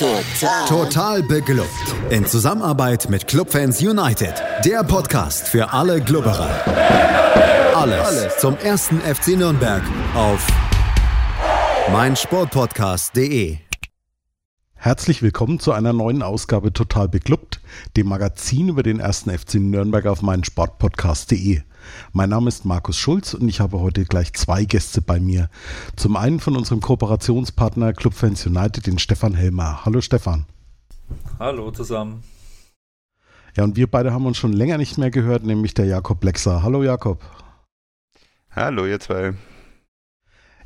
Total. Total beglückt. In Zusammenarbeit mit Clubfans United. Der Podcast für alle Glubberer. Alles, Alles zum ersten FC Nürnberg auf meinsportpodcast.de. Herzlich willkommen zu einer neuen Ausgabe Total Beklubbt, dem Magazin über den ersten FC Nürnberg auf meinsportpodcast.de. Mein Name ist Markus Schulz und ich habe heute gleich zwei Gäste bei mir. Zum einen von unserem Kooperationspartner Clubfans United, den Stefan Helmer. Hallo Stefan. Hallo zusammen. Ja, und wir beide haben uns schon länger nicht mehr gehört, nämlich der Jakob Lexer. Hallo Jakob. Hallo ihr zwei.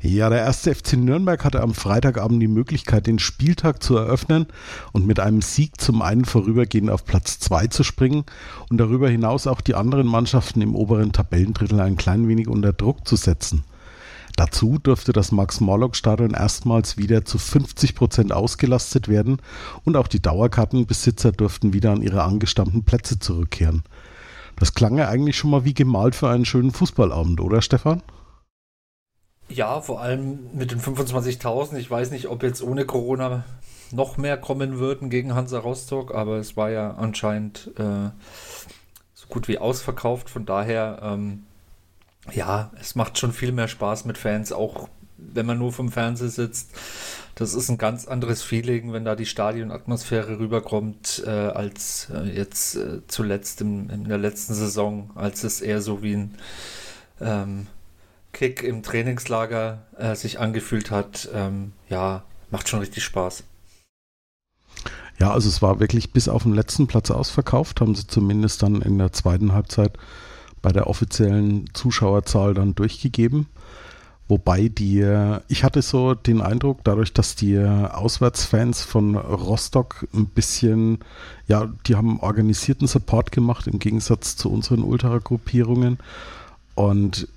Ja, der erste FC Nürnberg hatte am Freitagabend die Möglichkeit, den Spieltag zu eröffnen und mit einem Sieg zum einen vorübergehend auf Platz 2 zu springen und darüber hinaus auch die anderen Mannschaften im oberen Tabellendrittel ein klein wenig unter Druck zu setzen. Dazu dürfte das Max-Morlock-Stadion erstmals wieder zu 50 Prozent ausgelastet werden und auch die Dauerkartenbesitzer dürften wieder an ihre angestammten Plätze zurückkehren. Das klang ja eigentlich schon mal wie gemalt für einen schönen Fußballabend, oder Stefan? Ja, vor allem mit den 25.000. Ich weiß nicht, ob jetzt ohne Corona noch mehr kommen würden gegen Hansa Rostock, aber es war ja anscheinend äh, so gut wie ausverkauft. Von daher, ähm, ja, es macht schon viel mehr Spaß mit Fans, auch wenn man nur vom Fernseher sitzt. Das ist ein ganz anderes Feeling, wenn da die Stadionatmosphäre rüberkommt, äh, als äh, jetzt äh, zuletzt im, in der letzten Saison, als es eher so wie ein ähm, Kick im Trainingslager äh, sich angefühlt hat, ähm, ja, macht schon richtig Spaß. Ja, also es war wirklich bis auf den letzten Platz ausverkauft, haben sie zumindest dann in der zweiten Halbzeit bei der offiziellen Zuschauerzahl dann durchgegeben. Wobei die, ich hatte so den Eindruck, dadurch, dass die Auswärtsfans von Rostock ein bisschen, ja, die haben organisierten Support gemacht im Gegensatz zu unseren Ultragruppierungen. Und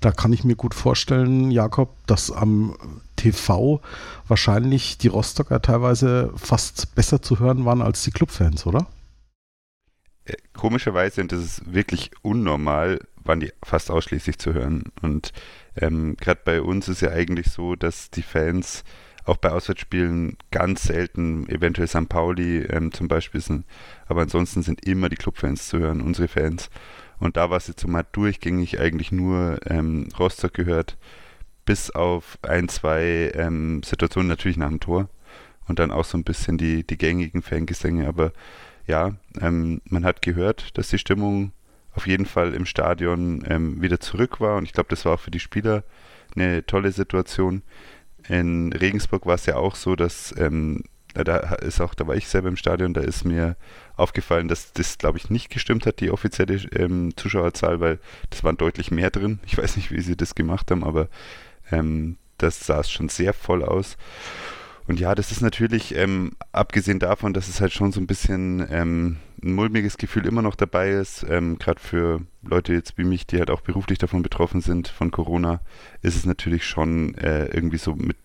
da kann ich mir gut vorstellen, Jakob, dass am TV wahrscheinlich die Rostocker teilweise fast besser zu hören waren als die Clubfans, oder? Äh, komischerweise, und das ist wirklich unnormal, waren die fast ausschließlich zu hören. Und ähm, gerade bei uns ist ja eigentlich so, dass die Fans auch bei Auswärtsspielen ganz selten, eventuell St. Pauli ähm, zum Beispiel sind, aber ansonsten sind immer die Clubfans zu hören, unsere Fans. Und da war es jetzt mal durchgängig eigentlich nur ähm, Rostock gehört, bis auf ein, zwei ähm, Situationen natürlich nach dem Tor und dann auch so ein bisschen die, die gängigen Fangesänge. Aber ja, ähm, man hat gehört, dass die Stimmung auf jeden Fall im Stadion ähm, wieder zurück war und ich glaube, das war auch für die Spieler eine tolle Situation. In Regensburg war es ja auch so, dass ähm, da ist auch, da war ich selber im Stadion, da ist mir aufgefallen, dass das, glaube ich, nicht gestimmt hat, die offizielle ähm, Zuschauerzahl, weil das waren deutlich mehr drin. Ich weiß nicht, wie sie das gemacht haben, aber ähm, das sah es schon sehr voll aus. Und ja, das ist natürlich, ähm, abgesehen davon, dass es halt schon so ein bisschen ähm, ein mulmiges Gefühl immer noch dabei ist, ähm, gerade für Leute jetzt wie mich, die halt auch beruflich davon betroffen sind, von Corona, ist es natürlich schon äh, irgendwie so mit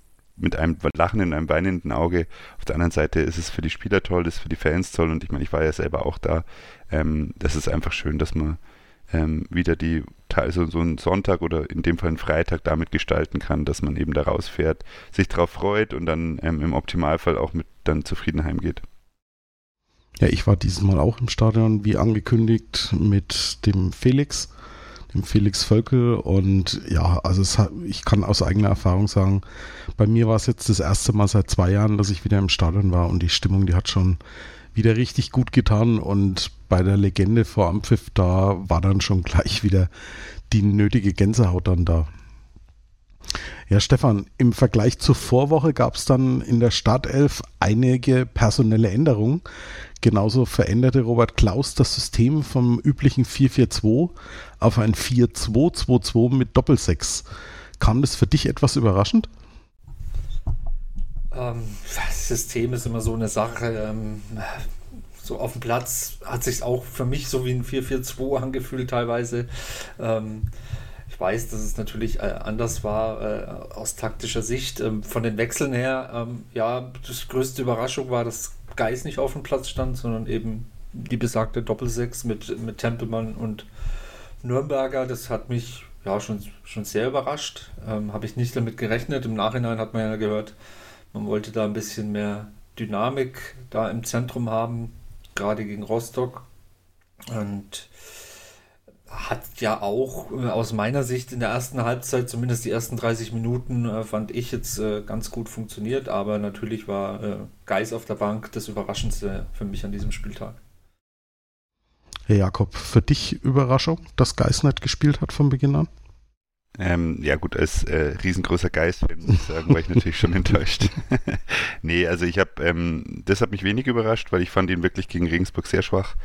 mit einem lachenden, einem weinenden Auge. Auf der anderen Seite ist es für die Spieler toll, ist für die Fans toll und ich meine, ich war ja selber auch da. Ähm, das ist einfach schön, dass man ähm, wieder die, also so einen Sonntag oder in dem Fall einen Freitag damit gestalten kann, dass man eben da rausfährt, sich darauf freut und dann ähm, im Optimalfall auch mit dann zufrieden heimgeht. Ja, ich war dieses Mal auch im Stadion, wie angekündigt, mit dem Felix dem Felix Völkel. Und ja, also es ich kann aus eigener Erfahrung sagen, bei mir war es jetzt das erste Mal seit zwei Jahren, dass ich wieder im Stadion war und die Stimmung, die hat schon wieder richtig gut getan. Und bei der Legende vor Ampfiff, da war dann schon gleich wieder die nötige Gänsehaut dann da. Ja, Stefan, im Vergleich zur Vorwoche gab es dann in der Startelf einige personelle Änderungen. Genauso veränderte Robert Klaus das System vom üblichen 4-4-2 auf ein 4-2-2-2 mit Doppelsechs. Kam das für dich etwas überraschend? Ähm, das System ist immer so eine Sache. Ähm, so auf dem Platz hat sich auch für mich so wie ein 4-4-2 angefühlt teilweise. Ähm, weiß, dass es natürlich äh, anders war äh, aus taktischer Sicht. Ähm, von den Wechseln her, ähm, ja, das größte Überraschung war, dass Geis nicht auf dem Platz stand, sondern eben die besagte Doppelsechs mit, mit Tempelmann und Nürnberger. Das hat mich ja schon, schon sehr überrascht. Ähm, Habe ich nicht damit gerechnet. Im Nachhinein hat man ja gehört, man wollte da ein bisschen mehr Dynamik da im Zentrum haben, gerade gegen Rostock. Und hat ja auch äh, aus meiner Sicht in der ersten Halbzeit, zumindest die ersten 30 Minuten, äh, fand ich jetzt äh, ganz gut funktioniert. Aber natürlich war äh, Geis auf der Bank das Überraschendste für mich an diesem Spieltag. Herr Jakob, für dich Überraschung, dass Geis nicht gespielt hat von Beginn an? Ähm, ja gut, als äh, riesengroßer Geist-Fan muss ich sagen, war ich natürlich schon enttäuscht. nee, also ich habe, ähm, das hat mich wenig überrascht, weil ich fand ihn wirklich gegen Regensburg sehr schwach.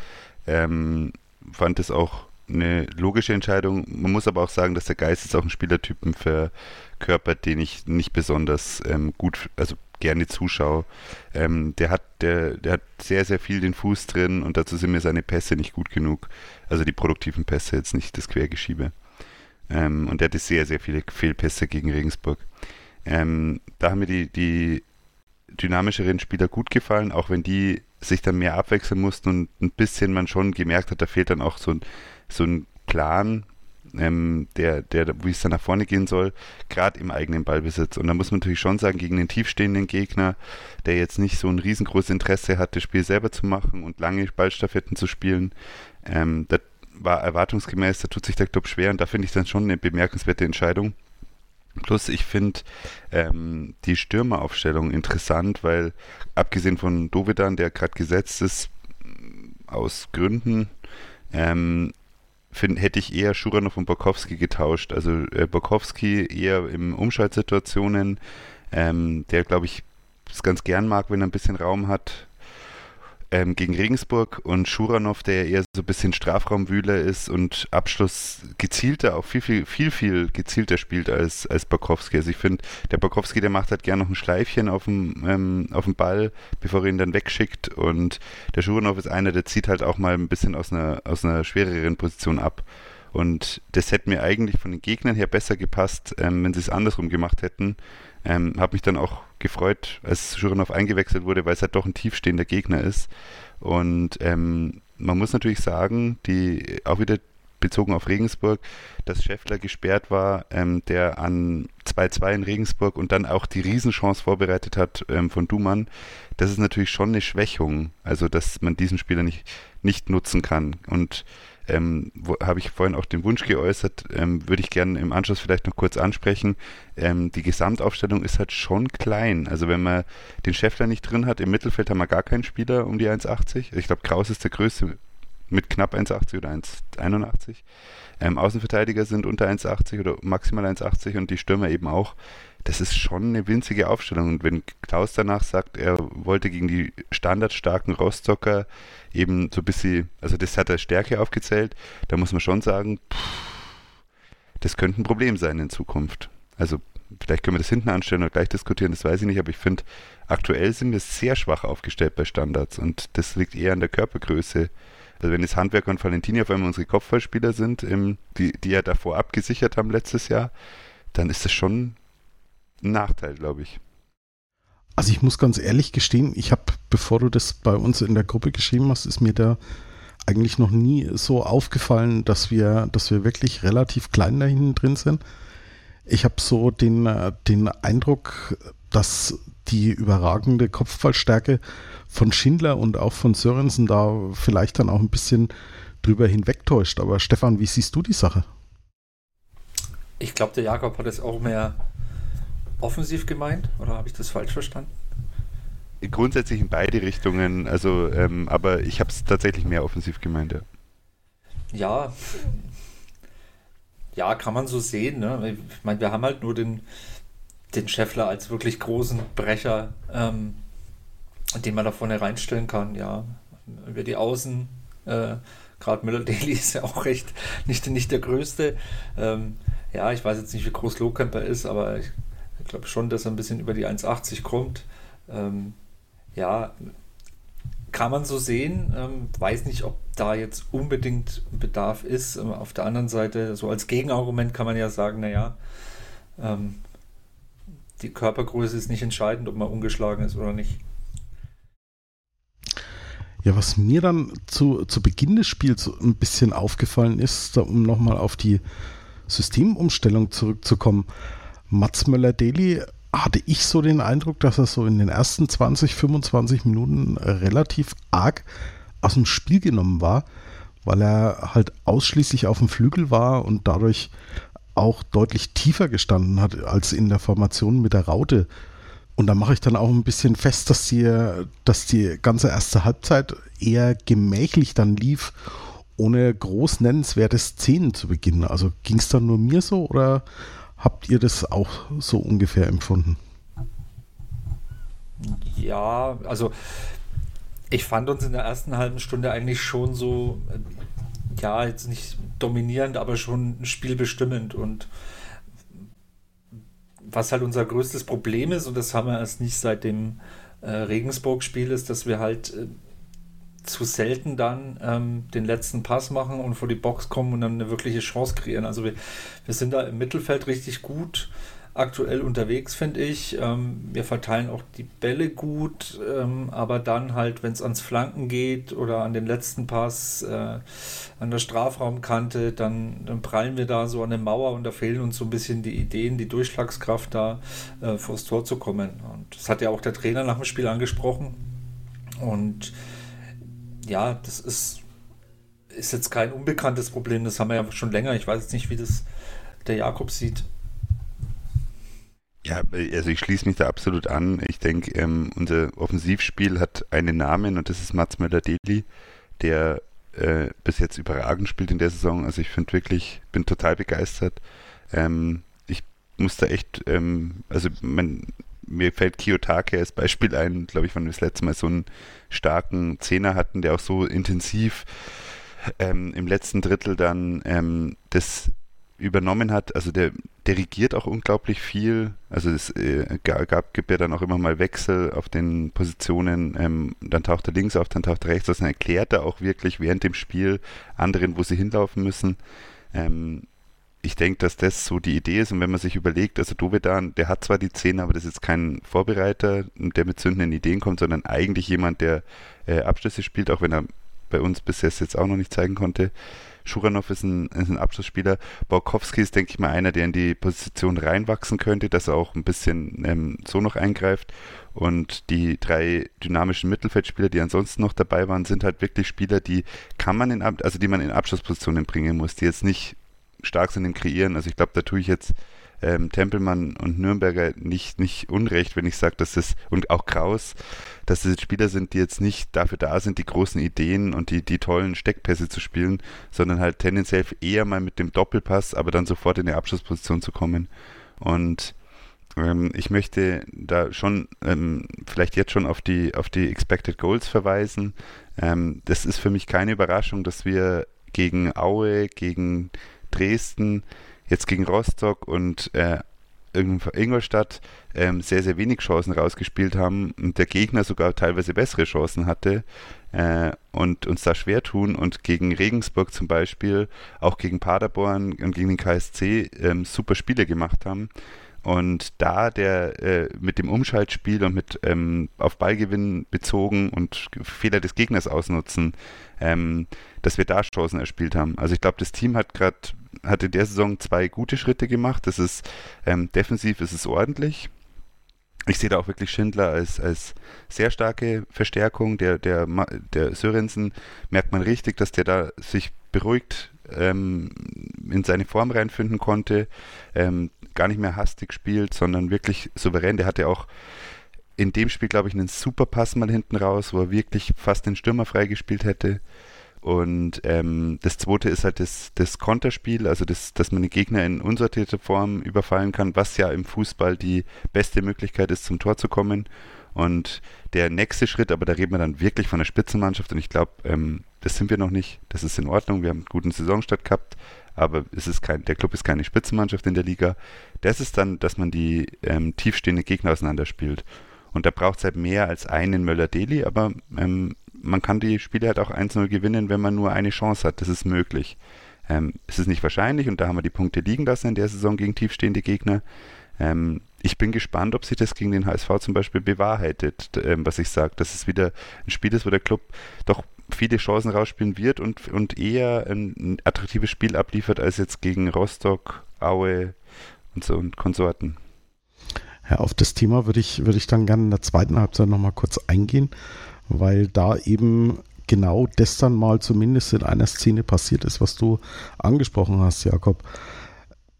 Ähm, fand es auch eine logische Entscheidung. Man muss aber auch sagen, dass der Geist ist auch ein Spielertypen verkörpert, den ich nicht besonders ähm, gut, also gerne zuschaue. Ähm, der hat, der, der hat sehr, sehr viel den Fuß drin und dazu sind mir seine Pässe nicht gut genug. Also die produktiven Pässe, jetzt nicht das Quergeschiebe. Ähm, und der hatte sehr, sehr viele Fehlpässe gegen Regensburg. Ähm, da haben mir die, die dynamischeren Spieler gut gefallen, auch wenn die sich dann mehr abwechseln mussten und ein bisschen man schon gemerkt hat, da fehlt dann auch so ein, so ein Plan, ähm, der, der, wie es dann nach vorne gehen soll, gerade im eigenen Ballbesitz. Und da muss man natürlich schon sagen, gegen den tiefstehenden Gegner, der jetzt nicht so ein riesengroßes Interesse hat, das Spiel selber zu machen und lange Ballstaffetten zu spielen, ähm, das war erwartungsgemäß, da tut sich der Club schwer und da finde ich dann schon eine bemerkenswerte Entscheidung. Plus, ich finde ähm, die Stürmeraufstellung interessant, weil abgesehen von Dovedan, der gerade gesetzt ist, aus Gründen, ähm, find, hätte ich eher Schuranov und Borkowski getauscht. Also äh, Borkowski eher in Umschaltsituationen, ähm, der glaube ich es ganz gern mag, wenn er ein bisschen Raum hat ähm, gegen Regensburg und Schuranov, der eher so ein bisschen Strafraumwühler ist und Abschluss gezielter, auch viel, viel, viel, viel gezielter spielt als, als Bakowski. Also ich finde, der Bakowski, der macht halt gern noch ein Schleifchen auf dem, ähm, auf dem Ball, bevor er ihn dann wegschickt und der Schuranov ist einer, der zieht halt auch mal ein bisschen aus einer, aus einer schwereren Position ab. Und das hätte mir eigentlich von den Gegnern her besser gepasst, ähm, wenn sie es andersrum gemacht hätten. Ähm, habe mich dann auch gefreut, als Schuranov eingewechselt wurde, weil es halt doch ein tiefstehender Gegner ist. Und ähm, man muss natürlich sagen, die auch wieder bezogen auf Regensburg, dass Scheffler gesperrt war, ähm, der an 2-2 in Regensburg und dann auch die Riesenchance vorbereitet hat ähm, von Dumann. Das ist natürlich schon eine Schwächung, also dass man diesen Spieler nicht, nicht nutzen kann. Und ähm, habe ich vorhin auch den Wunsch geäußert, ähm, würde ich gerne im Anschluss vielleicht noch kurz ansprechen. Ähm, die Gesamtaufstellung ist halt schon klein. Also wenn man den Scheffler nicht drin hat, im Mittelfeld haben wir gar keinen Spieler um die 1,80. Ich glaube, Kraus ist der größte mit knapp 1,80 oder 1,81. Ähm, Außenverteidiger sind unter 1,80 oder maximal 1,80 und die Stürmer eben auch das ist schon eine winzige Aufstellung. Und wenn Klaus danach sagt, er wollte gegen die standardstarken Rostocker eben so ein bisschen, also das hat er Stärke aufgezählt, da muss man schon sagen, pff, das könnte ein Problem sein in Zukunft. Also vielleicht können wir das hinten anstellen oder gleich diskutieren, das weiß ich nicht, aber ich finde, aktuell sind wir sehr schwach aufgestellt bei Standards und das liegt eher an der Körpergröße. Also wenn jetzt Handwerker und Valentini auf einmal unsere Kopfballspieler sind, die, die ja davor abgesichert haben letztes Jahr, dann ist das schon ein Nachteil, glaube ich. Also ich muss ganz ehrlich gestehen, ich habe, bevor du das bei uns in der Gruppe geschrieben hast, ist mir da eigentlich noch nie so aufgefallen, dass wir, dass wir wirklich relativ klein da hinten drin sind. Ich habe so den, den Eindruck, dass die überragende Kopfballstärke von Schindler und auch von Sörensen da vielleicht dann auch ein bisschen drüber hinwegtäuscht. Aber Stefan, wie siehst du die Sache? Ich glaube, der Jakob hat es auch mehr offensiv gemeint oder habe ich das falsch verstanden? Grundsätzlich in beide Richtungen, also ähm, aber ich habe es tatsächlich mehr offensiv gemeint, ja. Ja, ja, kann man so sehen. Ne? Ich meine, wir haben halt nur den, den Scheffler als wirklich großen Brecher, ähm, den man da vorne reinstellen kann. Ja, über die Außen, äh, gerade Müller-Daly ist ja auch recht nicht, nicht der größte. Ähm, ja, ich weiß jetzt nicht, wie groß Lohkemper ist, aber ich ich glaube schon, dass er ein bisschen über die 1,80 kommt. Ähm, ja, kann man so sehen. Ähm, weiß nicht, ob da jetzt unbedingt Bedarf ist. Ähm, auf der anderen Seite, so als Gegenargument kann man ja sagen, naja, ähm, die Körpergröße ist nicht entscheidend, ob man ungeschlagen ist oder nicht. Ja, was mir dann zu, zu Beginn des Spiels ein bisschen aufgefallen ist, um nochmal auf die Systemumstellung zurückzukommen, Mats Möller-Deli hatte ich so den Eindruck, dass er so in den ersten 20, 25 Minuten relativ arg aus dem Spiel genommen war, weil er halt ausschließlich auf dem Flügel war und dadurch auch deutlich tiefer gestanden hat als in der Formation mit der Raute. Und da mache ich dann auch ein bisschen fest, dass die, dass die ganze erste Halbzeit eher gemächlich dann lief, ohne groß nennenswerte Szenen zu beginnen. Also ging es dann nur mir so oder habt ihr das auch so ungefähr empfunden? Ja, also ich fand uns in der ersten halben Stunde eigentlich schon so, äh, ja, jetzt nicht dominierend, aber schon spielbestimmend und was halt unser größtes Problem ist, und das haben wir erst nicht seit dem äh, Regensburg-Spiel, ist, dass wir halt äh, zu selten dann ähm, den letzten Pass machen und vor die Box kommen und dann eine wirkliche Chance kreieren. Also wir, wir sind da im Mittelfeld richtig gut aktuell unterwegs, finde ich. Ähm, wir verteilen auch die Bälle gut, ähm, aber dann halt, wenn es ans Flanken geht oder an den letzten Pass äh, an der Strafraumkante, dann, dann prallen wir da so an der Mauer und da fehlen uns so ein bisschen die Ideen, die Durchschlagskraft da äh, vors Tor zu kommen. Und das hat ja auch der Trainer nach dem Spiel angesprochen. Und ja, das ist, ist jetzt kein unbekanntes Problem, das haben wir ja schon länger. Ich weiß jetzt nicht, wie das der Jakob sieht. Ja, also ich schließe mich da absolut an. Ich denke, ähm, unser Offensivspiel hat einen Namen und das ist Mats Möller-Deli, der äh, bis jetzt überragend spielt in der Saison. Also ich finde wirklich, bin total begeistert. Ähm, ich muss da echt, ähm, also mein, mir fällt Kiyotake als Beispiel ein, glaube ich, wann wir das letzte Mal so einen starken Zehner hatten, der auch so intensiv ähm, im letzten Drittel dann ähm, das übernommen hat. Also der dirigiert auch unglaublich viel. Also es äh, gab, gibt ja dann auch immer mal Wechsel auf den Positionen. Ähm, dann taucht er links auf, dann taucht er rechts auf. Dann erklärt er auch wirklich während dem Spiel anderen, wo sie hinlaufen müssen. Ähm, ich denke, dass das so die Idee ist. Und wenn man sich überlegt, also Dovedan, der hat zwar die Zähne, aber das ist kein Vorbereiter, der mit zündenden Ideen kommt, sondern eigentlich jemand, der äh, Abschlüsse spielt, auch wenn er bei uns bis jetzt, jetzt auch noch nicht zeigen konnte. Schuranov ist ein, ist ein Abschlussspieler. Borkowski ist, denke ich mal, einer, der in die Position reinwachsen könnte, dass er auch ein bisschen ähm, so noch eingreift. Und die drei dynamischen Mittelfeldspieler, die ansonsten noch dabei waren, sind halt wirklich Spieler, die kann man in, also die man in Abschlusspositionen bringen muss, die jetzt nicht stark sind im Kreieren. Also ich glaube, da tue ich jetzt ähm, Tempelmann und Nürnberger nicht, nicht unrecht, wenn ich sage, dass das, und auch Kraus, dass das Spieler sind, die jetzt nicht dafür da sind, die großen Ideen und die, die tollen Steckpässe zu spielen, sondern halt tendenziell eher mal mit dem Doppelpass, aber dann sofort in die Abschlussposition zu kommen. Und ähm, ich möchte da schon ähm, vielleicht jetzt schon auf die, auf die Expected Goals verweisen. Ähm, das ist für mich keine Überraschung, dass wir gegen Aue, gegen Dresden, jetzt gegen Rostock und äh, Ingolstadt ähm, sehr, sehr wenig Chancen rausgespielt haben und der Gegner sogar teilweise bessere Chancen hatte äh, und uns da schwer tun und gegen Regensburg zum Beispiel, auch gegen Paderborn und gegen den KSC ähm, super Spiele gemacht haben. Und da der äh, mit dem Umschaltspiel und mit ähm, auf Ballgewinn bezogen und Fehler des Gegners ausnutzen, ähm, dass wir da Chancen erspielt haben. Also ich glaube, das Team hat gerade hat in der Saison zwei gute Schritte gemacht. Das ist ähm, defensiv ist es ordentlich. Ich sehe da auch wirklich Schindler als, als sehr starke Verstärkung. Der, der, der Sörensen merkt man richtig, dass der da sich beruhigt ähm, in seine Form reinfinden konnte, ähm, gar nicht mehr hastig spielt, sondern wirklich souverän. Der hatte auch in dem Spiel, glaube ich, einen super Pass mal hinten raus, wo er wirklich fast den Stürmer freigespielt hätte. Und ähm, das zweite ist halt das, das Konterspiel, also das, dass man den Gegner in unsortierter Form überfallen kann, was ja im Fußball die beste Möglichkeit ist, zum Tor zu kommen. Und der nächste Schritt, aber da reden wir dann wirklich von der Spitzenmannschaft und ich glaube, ähm, das sind wir noch nicht. Das ist in Ordnung. Wir haben einen guten Saisonstart gehabt, aber es ist kein, der Club ist keine Spitzenmannschaft in der Liga. Das ist dann, dass man die ähm, tiefstehenden Gegner auseinanderspielt. Und da braucht es halt mehr als einen Möller-Deli, aber ähm, man kann die Spiele halt auch 1-0 gewinnen, wenn man nur eine Chance hat. Das ist möglich. Ähm, es ist nicht wahrscheinlich und da haben wir die Punkte liegen lassen in der Saison gegen tiefstehende Gegner. Ähm, ich bin gespannt, ob sich das gegen den HSV zum Beispiel bewahrheitet, ähm, was ich sage, dass es wieder ein Spiel ist, wo der Club doch viele Chancen rausspielen wird und, und eher ein, ein attraktives Spiel abliefert als jetzt gegen Rostock, Aue und so und Konsorten. Ja, auf das Thema würde ich, würde ich dann gerne in der zweiten Halbzeit nochmal kurz eingehen, weil da eben genau das dann mal zumindest in einer Szene passiert ist, was du angesprochen hast, Jakob.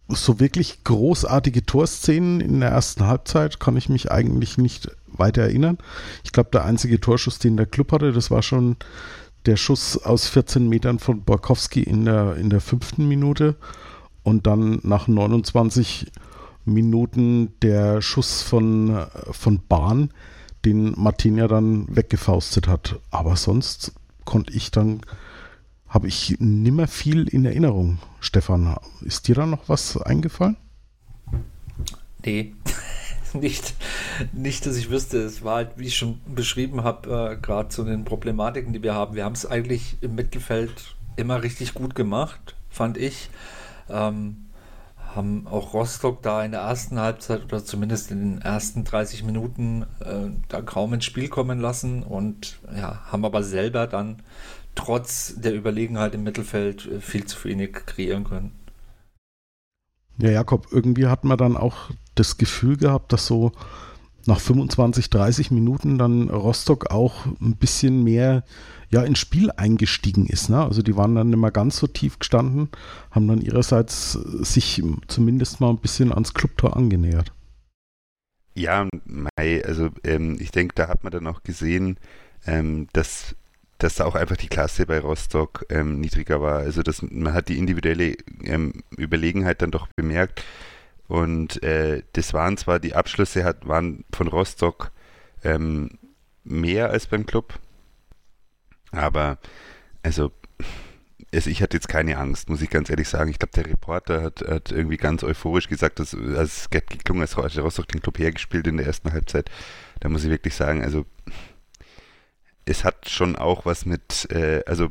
So wirklich großartige Torszenen in der ersten Halbzeit kann ich mich eigentlich nicht weiter erinnern. Ich glaube, der einzige Torschuss, den der Club hatte, das war schon der Schuss aus 14 Metern von Borkowski in der, in der fünften Minute und dann nach 29 Minuten der Schuss von, von Bahn, den Martinia dann weggefaustet hat. Aber sonst konnte ich dann, habe ich nimmer viel in Erinnerung. Stefan, ist dir da noch was eingefallen? Nee, nicht, nicht, dass ich wüsste. Es war halt, wie ich schon beschrieben habe, äh, gerade zu den Problematiken, die wir haben. Wir haben es eigentlich im Mittelfeld immer richtig gut gemacht, fand ich. Ähm, haben auch Rostock da in der ersten Halbzeit oder zumindest in den ersten 30 Minuten äh, da kaum ins Spiel kommen lassen und ja, haben aber selber dann trotz der Überlegenheit im Mittelfeld äh, viel zu wenig kreieren können. Ja, Jakob, irgendwie hat man dann auch das Gefühl gehabt, dass so nach 25, 30 Minuten dann Rostock auch ein bisschen mehr ja ins Spiel eingestiegen ist. Ne? Also die waren dann nicht mehr ganz so tief gestanden, haben dann ihrerseits sich zumindest mal ein bisschen ans Clubtor angenähert. Ja, Mai, also ähm, ich denke, da hat man dann auch gesehen, ähm, dass, dass da auch einfach die Klasse bei Rostock ähm, niedriger war. Also das, man hat die individuelle ähm, Überlegenheit dann doch bemerkt. Und äh, das waren zwar, die Abschlüsse hat, waren von Rostock ähm, mehr als beim Club, aber also, also ich hatte jetzt keine Angst, muss ich ganz ehrlich sagen. Ich glaube, der Reporter hat, hat, irgendwie ganz euphorisch gesagt, dass es geht geklungen, als hätte Rostock den Club hergespielt in der ersten Halbzeit. Da muss ich wirklich sagen, also es hat schon auch was mit, äh, also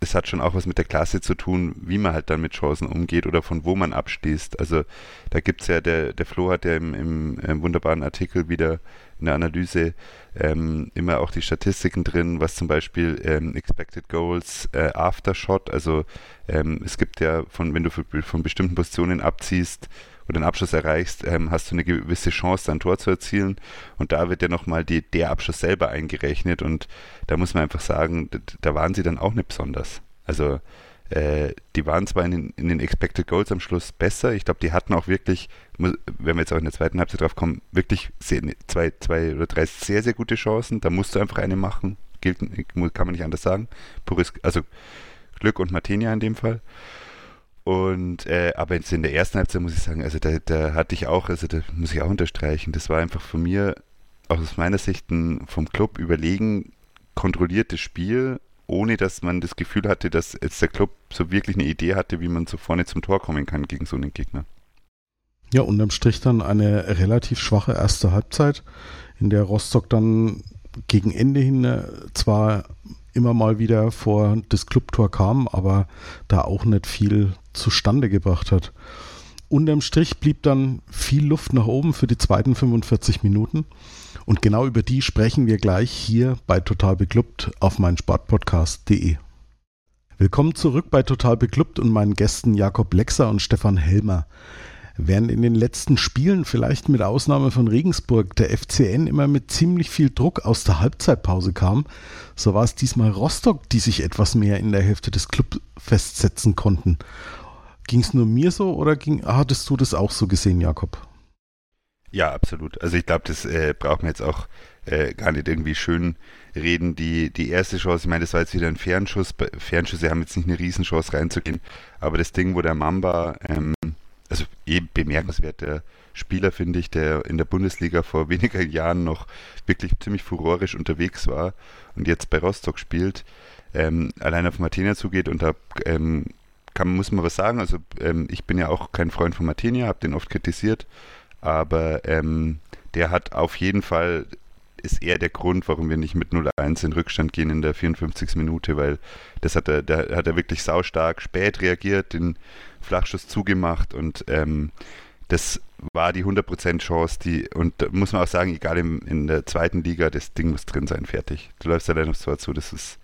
es hat schon auch was mit der Klasse zu tun, wie man halt dann mit Chancen umgeht oder von wo man abschließt. Also da gibt es ja, der, der Flo hat ja im, im, im, wunderbaren Artikel wieder in der Analyse ähm, immer auch die Statistiken drin, was zum Beispiel ähm, Expected Goals äh, After also ähm, es gibt ja, von wenn du von bestimmten Positionen abziehst, oder einen Abschluss erreichst, ähm, hast du eine gewisse Chance, ein Tor zu erzielen. Und da wird ja nochmal der Abschluss selber eingerechnet. Und da muss man einfach sagen, da waren sie dann auch nicht besonders. Also äh, die waren zwar in den, in den, Expected Goals am Schluss besser. Ich glaube, die hatten auch wirklich, wenn wir jetzt auch in der zweiten Halbzeit drauf kommen, wirklich sehr, zwei, zwei oder drei sehr, sehr gute Chancen. Da musst du einfach eine machen. Gilt, kann man nicht anders sagen. Puris, also Glück und Martinia in dem Fall. Und äh, aber jetzt in der ersten Halbzeit muss ich sagen, also da, da hatte ich auch, also da muss ich auch unterstreichen, das war einfach von mir, auch aus meiner Sicht ein vom Club überlegen, kontrolliertes Spiel, ohne dass man das Gefühl hatte, dass jetzt der Club so wirklich eine Idee hatte, wie man so vorne zum Tor kommen kann gegen so einen Gegner. Ja, unterm Strich dann eine relativ schwache erste Halbzeit, in der Rostock dann gegen Ende hin äh, zwar immer mal wieder vor das Clubtor kam, aber da auch nicht viel zustande gebracht hat. Unterm Strich blieb dann viel Luft nach oben für die zweiten 45 Minuten. Und genau über die sprechen wir gleich hier bei Total Beklubbt auf meinsportpodcast.de. Willkommen zurück bei Total Beklubbt und meinen Gästen Jakob Lexer und Stefan Helmer. Während in den letzten Spielen, vielleicht mit Ausnahme von Regensburg, der FCN immer mit ziemlich viel Druck aus der Halbzeitpause kam, so war es diesmal Rostock, die sich etwas mehr in der Hälfte des Clubs festsetzen konnten. Ging es nur mir so oder ging, hattest du das auch so gesehen, Jakob? Ja, absolut. Also ich glaube, das äh, braucht man jetzt auch äh, gar nicht irgendwie schön reden. Die, die erste Chance, ich meine, das war jetzt wieder ein Fernschuss. Fernschüsse haben jetzt nicht eine Riesenchance reinzugehen, aber das Ding, wo der Mamba ähm, also eh bemerkenswerter Spieler, finde ich, der in der Bundesliga vor weniger Jahren noch wirklich ziemlich furorisch unterwegs war und jetzt bei Rostock spielt, ähm, allein auf Martina zugeht und da ähm, kann, muss man was sagen. Also ähm, ich bin ja auch kein Freund von Martinia, habe den oft kritisiert, aber ähm, der hat auf jeden Fall ist eher der Grund, warum wir nicht mit 0-1 in Rückstand gehen in der 54. Minute, weil das hat er, da hat er wirklich saustark spät reagiert, den Flachschuss zugemacht und ähm, das war die 100% Chance, die, und da muss man auch sagen, egal im, in der zweiten Liga, das Ding muss drin sein, fertig. Du läufst allein aufs Tor zu, das ist,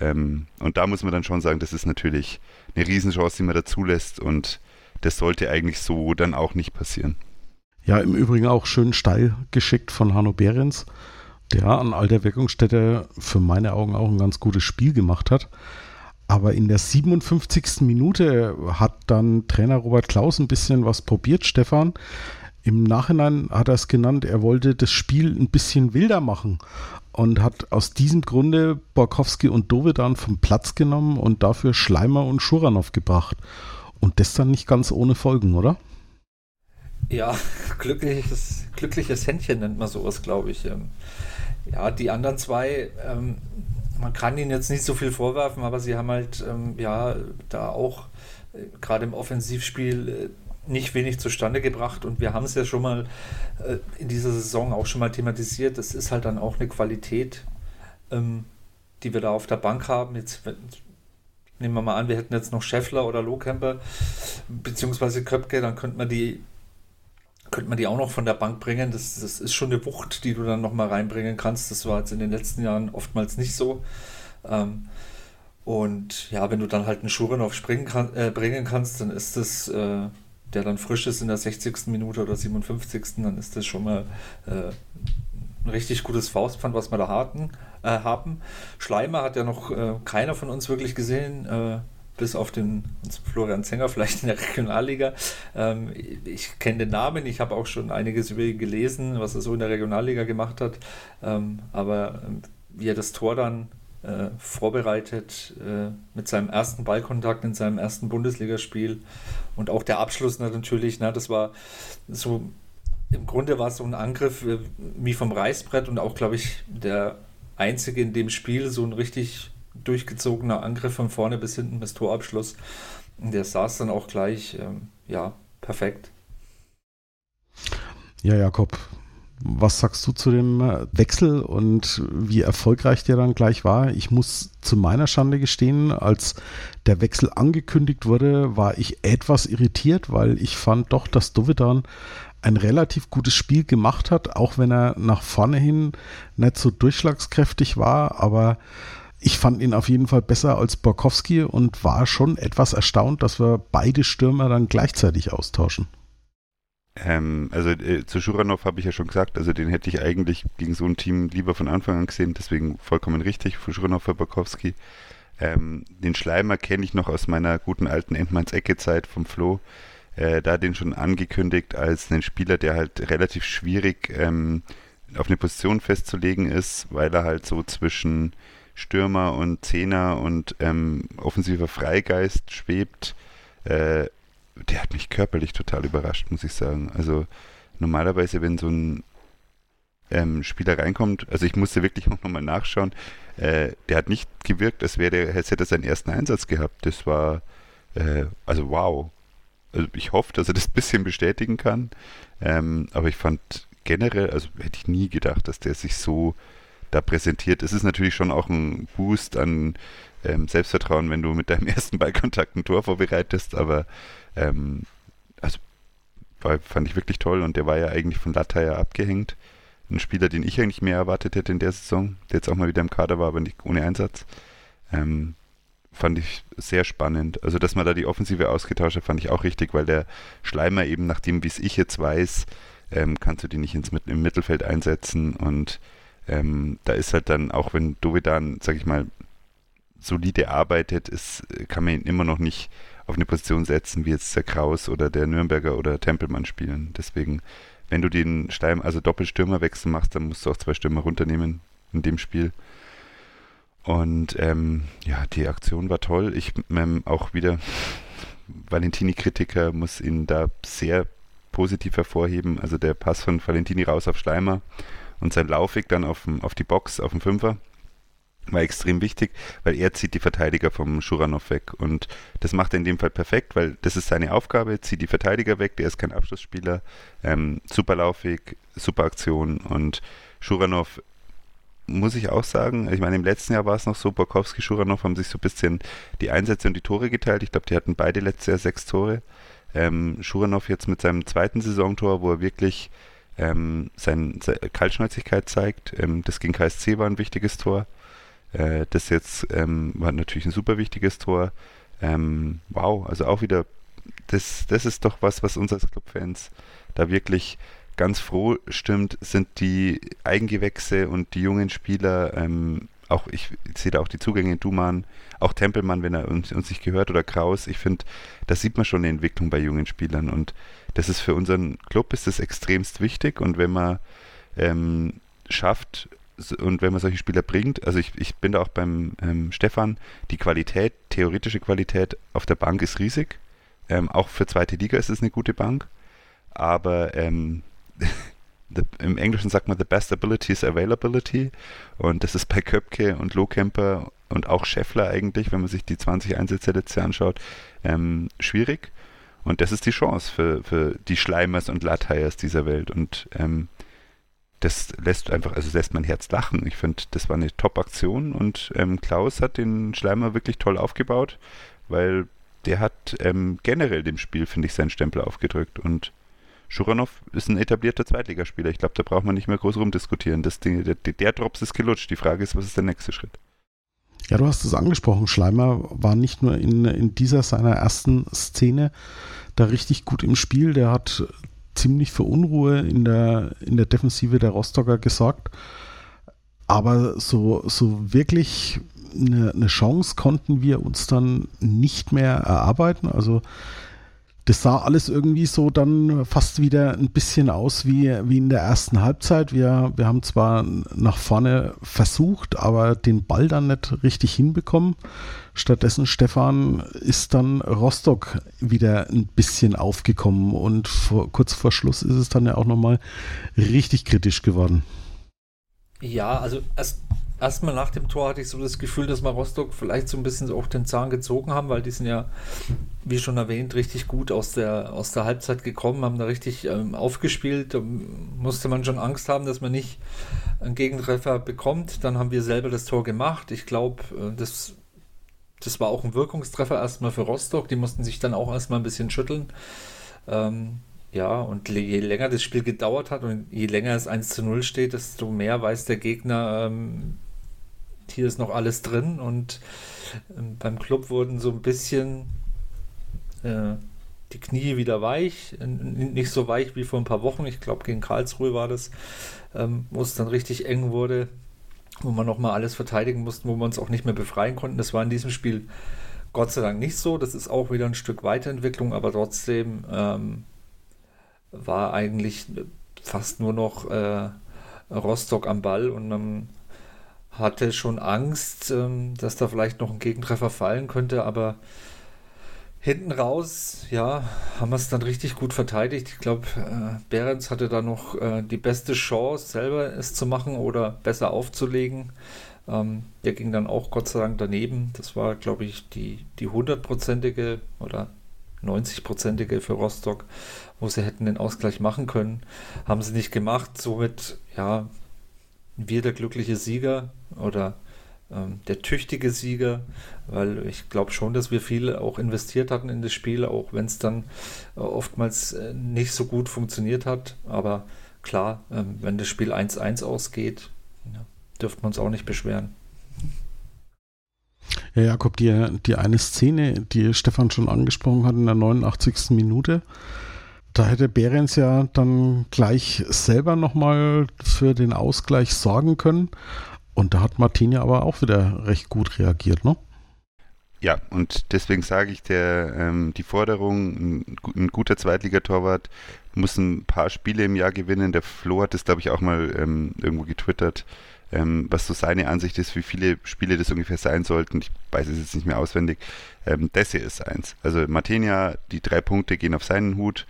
ähm, und da muss man dann schon sagen, das ist natürlich eine Riesenchance, die man da zulässt und das sollte eigentlich so dann auch nicht passieren. Ja, im Übrigen auch schön steil geschickt von Hanno Behrens, der an alter Wirkungsstätte für meine Augen auch ein ganz gutes Spiel gemacht hat. Aber in der 57. Minute hat dann Trainer Robert Klaus ein bisschen was probiert, Stefan. Im Nachhinein hat er es genannt, er wollte das Spiel ein bisschen wilder machen und hat aus diesem Grunde Borkowski und Dovedan vom Platz genommen und dafür Schleimer und Schuranov gebracht. Und das dann nicht ganz ohne Folgen, oder? Ja, glückliches, glückliches Händchen nennt man sowas, glaube ich. Ähm, ja, die anderen zwei, ähm, man kann ihnen jetzt nicht so viel vorwerfen, aber sie haben halt ähm, ja da auch äh, gerade im Offensivspiel äh, nicht wenig zustande gebracht und wir haben es ja schon mal äh, in dieser Saison auch schon mal thematisiert. Das ist halt dann auch eine Qualität, ähm, die wir da auf der Bank haben. Jetzt nehmen wir mal an, wir hätten jetzt noch Scheffler oder Lohkemper beziehungsweise Köpke, dann könnte man die könnte man die auch noch von der Bank bringen. Das, das ist schon eine Wucht, die du dann noch mal reinbringen kannst. Das war jetzt in den letzten Jahren oftmals nicht so. Ähm, und ja, wenn du dann halt einen Schurenov springen kann, äh, bringen kannst, dann ist das äh, der dann frisch ist in der 60. Minute oder 57. dann ist das schon mal äh, ein richtig gutes Faustpfand, was wir da hatten, äh, haben. Schleimer hat ja noch äh, keiner von uns wirklich gesehen, äh, bis auf den Florian Zenger, vielleicht in der Regionalliga. Ähm, ich kenne den Namen, ich habe auch schon einiges über ihn gelesen, was er so in der Regionalliga gemacht hat. Ähm, aber ähm, wie er das Tor dann äh, vorbereitet äh, mit seinem ersten Ballkontakt in seinem ersten Bundesligaspiel und auch der Abschluss natürlich, na, das war so, im Grunde war es so ein Angriff äh, wie vom Reißbrett und auch, glaube ich, der einzige in dem Spiel, so ein richtig durchgezogener Angriff von vorne bis hinten bis Torabschluss. Der saß dann auch gleich, ähm, ja, perfekt. Ja, Jakob, was sagst du zu dem äh, Wechsel und wie erfolgreich der dann gleich war? Ich muss zu meiner Schande gestehen, als der Wechsel angekündigt wurde, war ich etwas irritiert, weil ich fand doch, dass Dovedan ein relativ gutes Spiel gemacht hat, auch wenn er nach vorne hin nicht so durchschlagskräftig war, aber ich fand ihn auf jeden Fall besser als Borkowski und war schon etwas erstaunt, dass wir beide Stürmer dann gleichzeitig austauschen. Ähm, also äh, zu Schuranov habe ich ja schon gesagt, also den hätte ich eigentlich gegen so ein Team lieber von Anfang an gesehen, deswegen vollkommen richtig für Schuranov für Bakowski. Ähm, den Schleimer kenne ich noch aus meiner guten alten Endmanns-Ecke-Zeit vom Flo. Äh, da den schon angekündigt als einen Spieler, der halt relativ schwierig ähm, auf eine Position festzulegen ist, weil er halt so zwischen Stürmer und Zehner und ähm, offensiver Freigeist schwebt. Äh, der hat mich körperlich total überrascht, muss ich sagen. Also normalerweise, wenn so ein ähm, Spieler reinkommt, also ich musste wirklich auch nochmal nachschauen, äh, der hat nicht gewirkt, als wäre der, als hätte er seinen ersten Einsatz gehabt. Das war, äh, also wow. Also ich hoffe, dass er das ein bisschen bestätigen kann. Ähm, aber ich fand generell, also hätte ich nie gedacht, dass der sich so da präsentiert. Es ist natürlich schon auch ein Boost an ähm, Selbstvertrauen, wenn du mit deinem ersten Ballkontakt ein Tor vorbereitest, aber ähm, also war, fand ich wirklich toll und der war ja eigentlich von Lataya abgehängt. Ein Spieler, den ich eigentlich mehr erwartet hätte in der Saison, der jetzt auch mal wieder im Kader war, aber nicht ohne Einsatz. Ähm, fand ich sehr spannend. Also, dass man da die Offensive ausgetauscht hat, fand ich auch richtig, weil der Schleimer eben, nach dem, wie es ich jetzt weiß, ähm, kannst du die nicht ins, im Mittelfeld einsetzen und ähm, da ist halt dann, auch wenn Dovedan, sag ich mal, solide arbeitet, ist, kann man ihn immer noch nicht auf eine Position setzen, wie jetzt der Kraus oder der Nürnberger oder Tempelmann spielen. Deswegen, wenn du den Stein, also Doppelstürmerwechsel machst, dann musst du auch zwei Stürmer runternehmen in dem Spiel. Und ähm, ja, die Aktion war toll. Ich ähm, auch wieder Valentini-Kritiker muss ihn da sehr positiv hervorheben. Also der Pass von Valentini raus auf Steimer und sein Laufweg dann auf, auf die Box, auf den Fünfer war extrem wichtig, weil er zieht die Verteidiger vom Schuranov weg. Und das macht er in dem Fall perfekt, weil das ist seine Aufgabe, zieht die Verteidiger weg, der ist kein Abschlussspieler. Ähm, super Laufweg, super Aktion und Schuranov muss ich auch sagen, ich meine, im letzten Jahr war es noch so, Borkowski, Schuranov haben sich so ein bisschen die Einsätze und die Tore geteilt. Ich glaube, die hatten beide letztes Jahr sechs Tore. Ähm, Schuranov jetzt mit seinem zweiten Saisontor, wo er wirklich ähm, seine, Kaltschnäuzigkeit zeigt. Ähm, das gegen KSC war ein wichtiges Tor. Äh, das jetzt ähm, war natürlich ein super wichtiges Tor. Ähm, wow, also auch wieder, das, das ist doch was, was uns als Clubfans da wirklich ganz froh stimmt, sind die Eigengewächse und die jungen Spieler. Ähm, auch ich sehe da auch die Zugänge in Duman, auch Tempelmann, wenn er uns, uns nicht gehört, oder Kraus. Ich finde, da sieht man schon eine Entwicklung bei jungen Spielern und das ist für unseren Club ist das extremst wichtig und wenn man ähm, schafft und wenn man solche Spieler bringt, also ich, ich bin da auch beim ähm, Stefan, die Qualität, theoretische Qualität auf der Bank ist riesig. Ähm, auch für zweite Liga ist es eine gute Bank, aber ähm, the, im Englischen sagt man the best ability is availability und das ist bei Köpke und Lohkemper und auch Scheffler eigentlich, wenn man sich die 20 Einsätze letztes Jahr anschaut, ähm, schwierig. Und das ist die Chance für, für die Schleimers und Lateiers dieser Welt. Und ähm, das lässt einfach, also lässt mein Herz lachen. Ich finde, das war eine Top-Aktion und ähm, Klaus hat den Schleimer wirklich toll aufgebaut, weil der hat ähm, generell dem Spiel, finde ich, seinen Stempel aufgedrückt und Schuranov ist ein etablierter Zweitligaspieler. Ich glaube, da braucht man nicht mehr groß rumdiskutieren. Das Ding, der, der Drops ist gelutscht. Die Frage ist, was ist der nächste Schritt? Ja, du hast es angesprochen. Schleimer war nicht nur in, in dieser seiner ersten Szene da richtig gut im Spiel. Der hat ziemlich für Unruhe in der, in der Defensive der Rostocker gesorgt. Aber so, so wirklich eine, eine Chance konnten wir uns dann nicht mehr erarbeiten. Also das sah alles irgendwie so dann fast wieder ein bisschen aus wie, wie in der ersten Halbzeit. Wir, wir haben zwar nach vorne versucht, aber den Ball dann nicht richtig hinbekommen. Stattdessen, Stefan, ist dann Rostock wieder ein bisschen aufgekommen und vor, kurz vor Schluss ist es dann ja auch nochmal richtig kritisch geworden. Ja, also erst erstmal nach dem Tor hatte ich so das Gefühl, dass wir Rostock vielleicht so ein bisschen auch den Zahn gezogen haben, weil die sind ja, wie schon erwähnt, richtig gut aus der, aus der Halbzeit gekommen, haben da richtig ähm, aufgespielt. Da musste man schon Angst haben, dass man nicht einen Gegentreffer bekommt. Dann haben wir selber das Tor gemacht. Ich glaube, äh, das, das war auch ein Wirkungstreffer erstmal für Rostock. Die mussten sich dann auch erstmal ein bisschen schütteln. Ähm, ja, und je länger das Spiel gedauert hat und je länger es 1 zu 0 steht, desto mehr weiß der Gegner, ähm, hier ist noch alles drin und ähm, beim Club wurden so ein bisschen äh, die Knie wieder weich, nicht so weich wie vor ein paar Wochen, ich glaube gegen Karlsruhe war das, ähm, wo es dann richtig eng wurde, wo man nochmal alles verteidigen musste, wo wir uns auch nicht mehr befreien konnten. Das war in diesem Spiel Gott sei Dank nicht so, das ist auch wieder ein Stück Weiterentwicklung, aber trotzdem ähm, war eigentlich fast nur noch äh, Rostock am Ball und man hatte schon Angst, ähm, dass da vielleicht noch ein Gegentreffer fallen könnte, aber hinten raus, ja, haben wir es dann richtig gut verteidigt. Ich glaube, äh, Behrens hatte da noch äh, die beste Chance, selber es zu machen oder besser aufzulegen. Ähm, der ging dann auch Gott sei Dank daneben. Das war, glaube ich, die, die hundertprozentige oder 90-prozentige für Rostock, wo sie hätten den Ausgleich machen können. Haben sie nicht gemacht. Somit, ja, wir der glückliche Sieger oder ähm, der tüchtige Sieger, weil ich glaube schon, dass wir viel auch investiert hatten in das Spiel, auch wenn es dann äh, oftmals äh, nicht so gut funktioniert hat. Aber klar, ähm, wenn das Spiel 1-1 ausgeht, ja, dürften wir uns auch nicht beschweren. Ja, Jakob, die, die eine Szene, die Stefan schon angesprochen hat in der 89. Minute, da hätte Behrens ja dann gleich selber nochmal für den Ausgleich sorgen können. Und da hat Martini aber auch wieder recht gut reagiert, ne? Ja, und deswegen sage ich, der, ähm, die Forderung, ein, ein guter Zweitligatorwart muss ein paar Spiele im Jahr gewinnen. Der Flo hat das, glaube ich, auch mal ähm, irgendwo getwittert ähm, was so seine Ansicht ist, wie viele Spiele das ungefähr sein sollten. Ich weiß es jetzt nicht mehr auswendig. Ähm, das hier ist eins. Also Martenia, die drei Punkte gehen auf seinen Hut.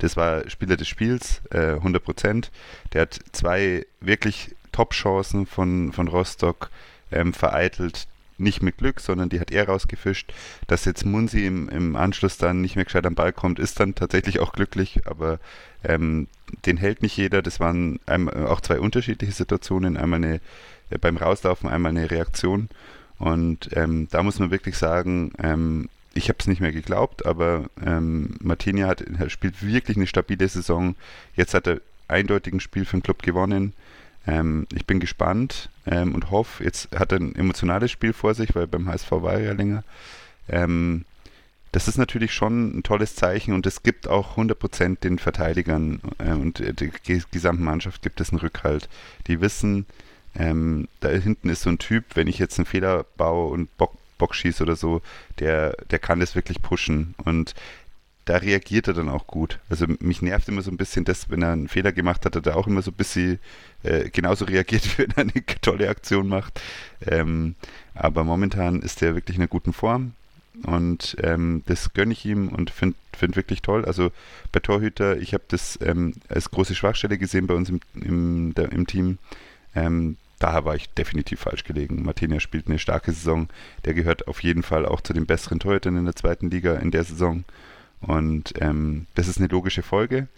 Das war Spieler des Spiels, äh, 100 Prozent. Der hat zwei wirklich Top-Chancen von, von Rostock ähm, vereitelt nicht mit Glück, sondern die hat er rausgefischt. Dass jetzt Munsi im, im Anschluss dann nicht mehr gescheit am Ball kommt, ist dann tatsächlich auch glücklich, aber ähm, den hält nicht jeder. Das waren einmal, auch zwei unterschiedliche Situationen. Einmal eine, äh, beim Rauslaufen, einmal eine Reaktion. Und ähm, da muss man wirklich sagen, ähm, ich habe es nicht mehr geglaubt, aber ähm, Martinia hat, spielt wirklich eine stabile Saison. Jetzt hat er eindeutig ein Spiel für den Club gewonnen. Ähm, ich bin gespannt ähm, und hoffe, jetzt hat er ein emotionales Spiel vor sich, weil beim HSV war er ja länger. Ähm, das ist natürlich schon ein tolles Zeichen und es gibt auch 100% den Verteidigern äh, und der gesamten Mannschaft gibt es einen Rückhalt. Die wissen, ähm, da hinten ist so ein Typ, wenn ich jetzt einen Fehler baue und Bock, Bock schieße oder so, der, der kann das wirklich pushen und da reagiert er dann auch gut. Also mich nervt immer so ein bisschen das, wenn er einen Fehler gemacht hat, hat er auch immer so ein bisschen äh, genauso reagiert, wenn er eine tolle Aktion macht. Ähm, aber momentan ist er wirklich in einer guten Form. Und ähm, das gönne ich ihm und finde find wirklich toll. Also bei Torhüter, ich habe das ähm, als große Schwachstelle gesehen bei uns im, im, der, im Team. Ähm, da war ich definitiv falsch gelegen. Martinia spielt eine starke Saison. Der gehört auf jeden Fall auch zu den besseren Torhütern in der zweiten Liga in der Saison. Und ähm, das ist eine logische Folge.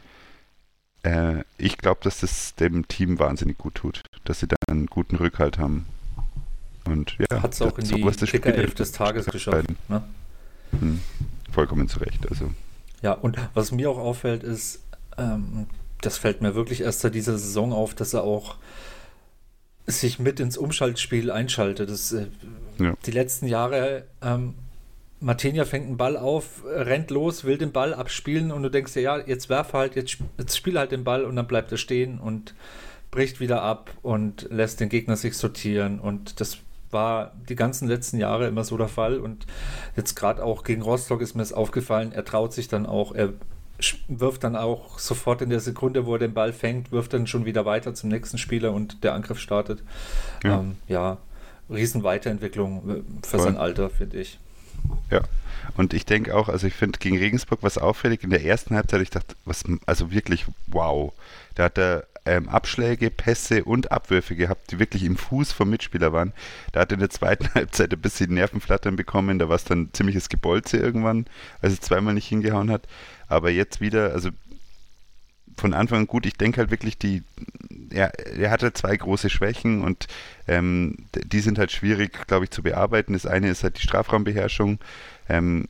Äh, ich glaube, dass das dem Team wahnsinnig gut tut, dass sie da einen guten Rückhalt haben. Und ja, hat es auch in die Kicker Elf des Tages geschafft. Ne? Hm, vollkommen zu Recht. Also. Ja, und was mir auch auffällt, ist, ähm, das fällt mir wirklich erst seit dieser Saison auf, dass er auch sich mit ins Umschaltspiel einschaltet. Das, äh, ja. Die letzten Jahre, ähm, Martinia fängt einen Ball auf, rennt los, will den Ball abspielen und du denkst dir, ja, jetzt werf halt, jetzt, jetzt spiel halt den Ball und dann bleibt er stehen und bricht wieder ab und lässt den Gegner sich sortieren und das war die ganzen letzten Jahre immer so der Fall. Und jetzt gerade auch gegen Rostock ist mir es aufgefallen, er traut sich dann auch, er wirft dann auch sofort in der Sekunde, wo er den Ball fängt, wirft dann schon wieder weiter zum nächsten Spieler und der Angriff startet. Ja, ähm, ja Riesenweiterentwicklung äh, für Voll. sein Alter, finde ich. Ja, und ich denke auch, also ich finde gegen Regensburg was auffällig in der ersten Halbzeit, ich dachte, was, also wirklich wow. Da hat er ähm, Abschläge, Pässe und Abwürfe gehabt, die wirklich im Fuß vom Mitspieler waren. Da hat er in der zweiten Halbzeit ein bisschen Nervenflattern bekommen, da war es dann ziemliches Gebolze irgendwann, als er zweimal nicht hingehauen hat. Aber jetzt wieder, also von Anfang an gut, ich denke halt wirklich, die, er, er hatte zwei große Schwächen und ähm, die sind halt schwierig, glaube ich, zu bearbeiten. Das eine ist halt die Strafraumbeherrschung. Ähm,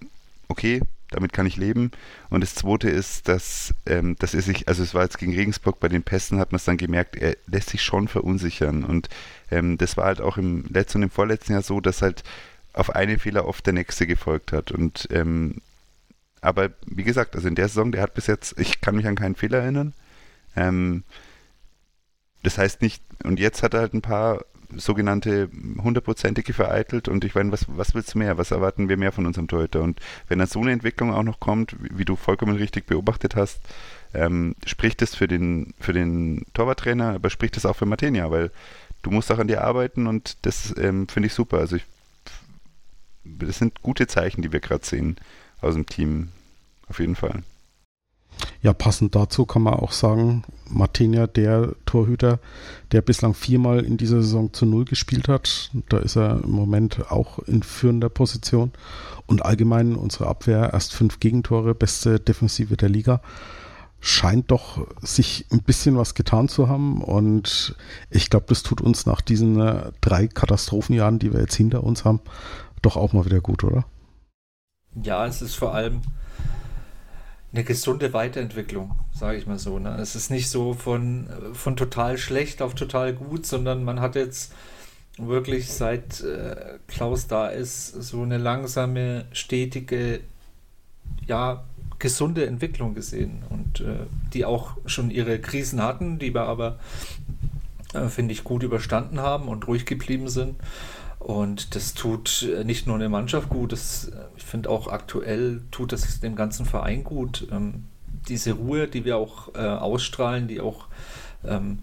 okay, damit kann ich leben. Und das zweite ist, dass, ähm, dass er sich, also es war jetzt gegen Regensburg bei den Pässen, hat man es dann gemerkt, er lässt sich schon verunsichern. Und ähm, das war halt auch im letzten und im vorletzten Jahr so, dass halt auf einen Fehler oft der nächste gefolgt hat. Und ähm, aber wie gesagt, also in der Saison, der hat bis jetzt, ich kann mich an keinen Fehler erinnern. Ähm, das heißt nicht, und jetzt hat er halt ein paar sogenannte hundertprozentige vereitelt und ich meine, was, was willst du mehr? Was erwarten wir mehr von unserem Torhüter? Und wenn dann so eine Entwicklung auch noch kommt, wie, wie du vollkommen richtig beobachtet hast, ähm, spricht das für den, für den Torwarttrainer, aber spricht das auch für Martenia, weil du musst auch an dir arbeiten und das ähm, finde ich super. Also ich, das sind gute Zeichen, die wir gerade sehen aus dem Team. Auf jeden Fall. Ja, passend dazu kann man auch sagen, Martinia, der Torhüter, der bislang viermal in dieser Saison zu Null gespielt hat. Da ist er im Moment auch in führender Position. Und allgemein unsere Abwehr erst fünf Gegentore, beste Defensive der Liga. Scheint doch sich ein bisschen was getan zu haben. Und ich glaube, das tut uns nach diesen äh, drei Katastrophenjahren, die wir jetzt hinter uns haben, doch auch mal wieder gut, oder? Ja, es ist vor allem eine gesunde Weiterentwicklung, sage ich mal so. Ne? Es ist nicht so von, von total schlecht auf total gut, sondern man hat jetzt wirklich seit äh, Klaus da ist so eine langsame, stetige, ja, gesunde Entwicklung gesehen und äh, die auch schon ihre Krisen hatten, die wir aber, äh, finde ich, gut überstanden haben und ruhig geblieben sind. Und das tut äh, nicht nur der Mannschaft gut, das, äh, ich finde auch aktuell tut das dem ganzen Verein gut. Ähm, diese Ruhe, die wir auch äh, ausstrahlen, die auch ähm,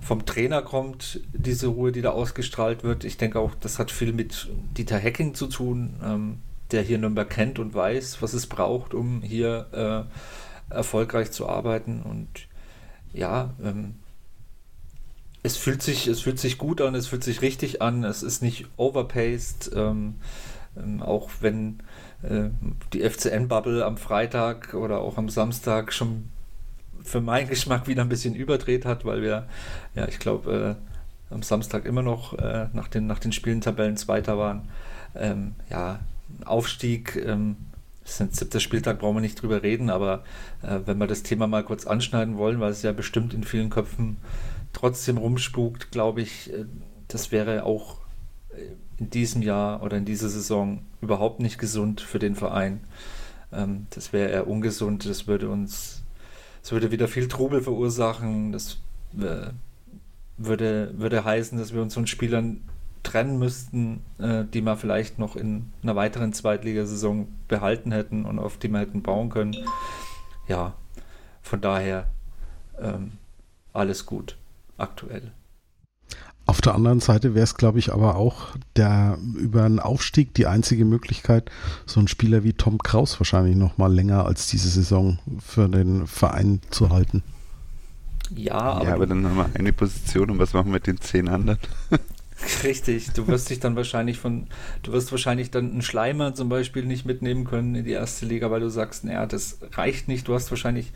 vom Trainer kommt, diese Ruhe, die da ausgestrahlt wird. Ich denke auch, das hat viel mit Dieter Hacking zu tun, ähm, der hier Nürnberg kennt und weiß, was es braucht, um hier äh, erfolgreich zu arbeiten. Und ja, ähm, es fühlt sich, es fühlt sich gut an, es fühlt sich richtig an, es ist nicht overpaced, ähm, ähm, auch wenn äh, die FCN-Bubble am Freitag oder auch am Samstag schon für meinen Geschmack wieder ein bisschen überdreht hat, weil wir, ja, ich glaube, äh, am Samstag immer noch äh, nach, den, nach den Spielen Zweiter waren. Ähm, ja, Aufstieg, ähm, sind siebter Spieltag, brauchen wir nicht drüber reden, aber äh, wenn wir das Thema mal kurz anschneiden wollen, weil es ja bestimmt in vielen Köpfen trotzdem rumspukt, glaube ich, äh, das wäre auch äh, in diesem Jahr oder in dieser Saison überhaupt nicht gesund für den Verein. Ähm, das wäre eher ungesund, das würde uns, das würde wieder viel Trubel verursachen, das äh, würde, würde heißen, dass wir uns von Spielern trennen müssten, die wir vielleicht noch in einer weiteren Zweitligasaison behalten hätten und auf die wir hätten bauen können. Ja, von daher ähm, alles gut aktuell. Auf der anderen Seite wäre es, glaube ich, aber auch der über einen Aufstieg die einzige Möglichkeit, so einen Spieler wie Tom Kraus wahrscheinlich noch mal länger als diese Saison für den Verein zu halten. Ja, aber, ja, aber dann haben wir eine Position und was machen wir mit den zehn anderen? Richtig, du wirst dich dann wahrscheinlich von, du wirst wahrscheinlich dann einen Schleimer zum Beispiel nicht mitnehmen können in die erste Liga, weil du sagst, naja, das reicht nicht. Du hast wahrscheinlich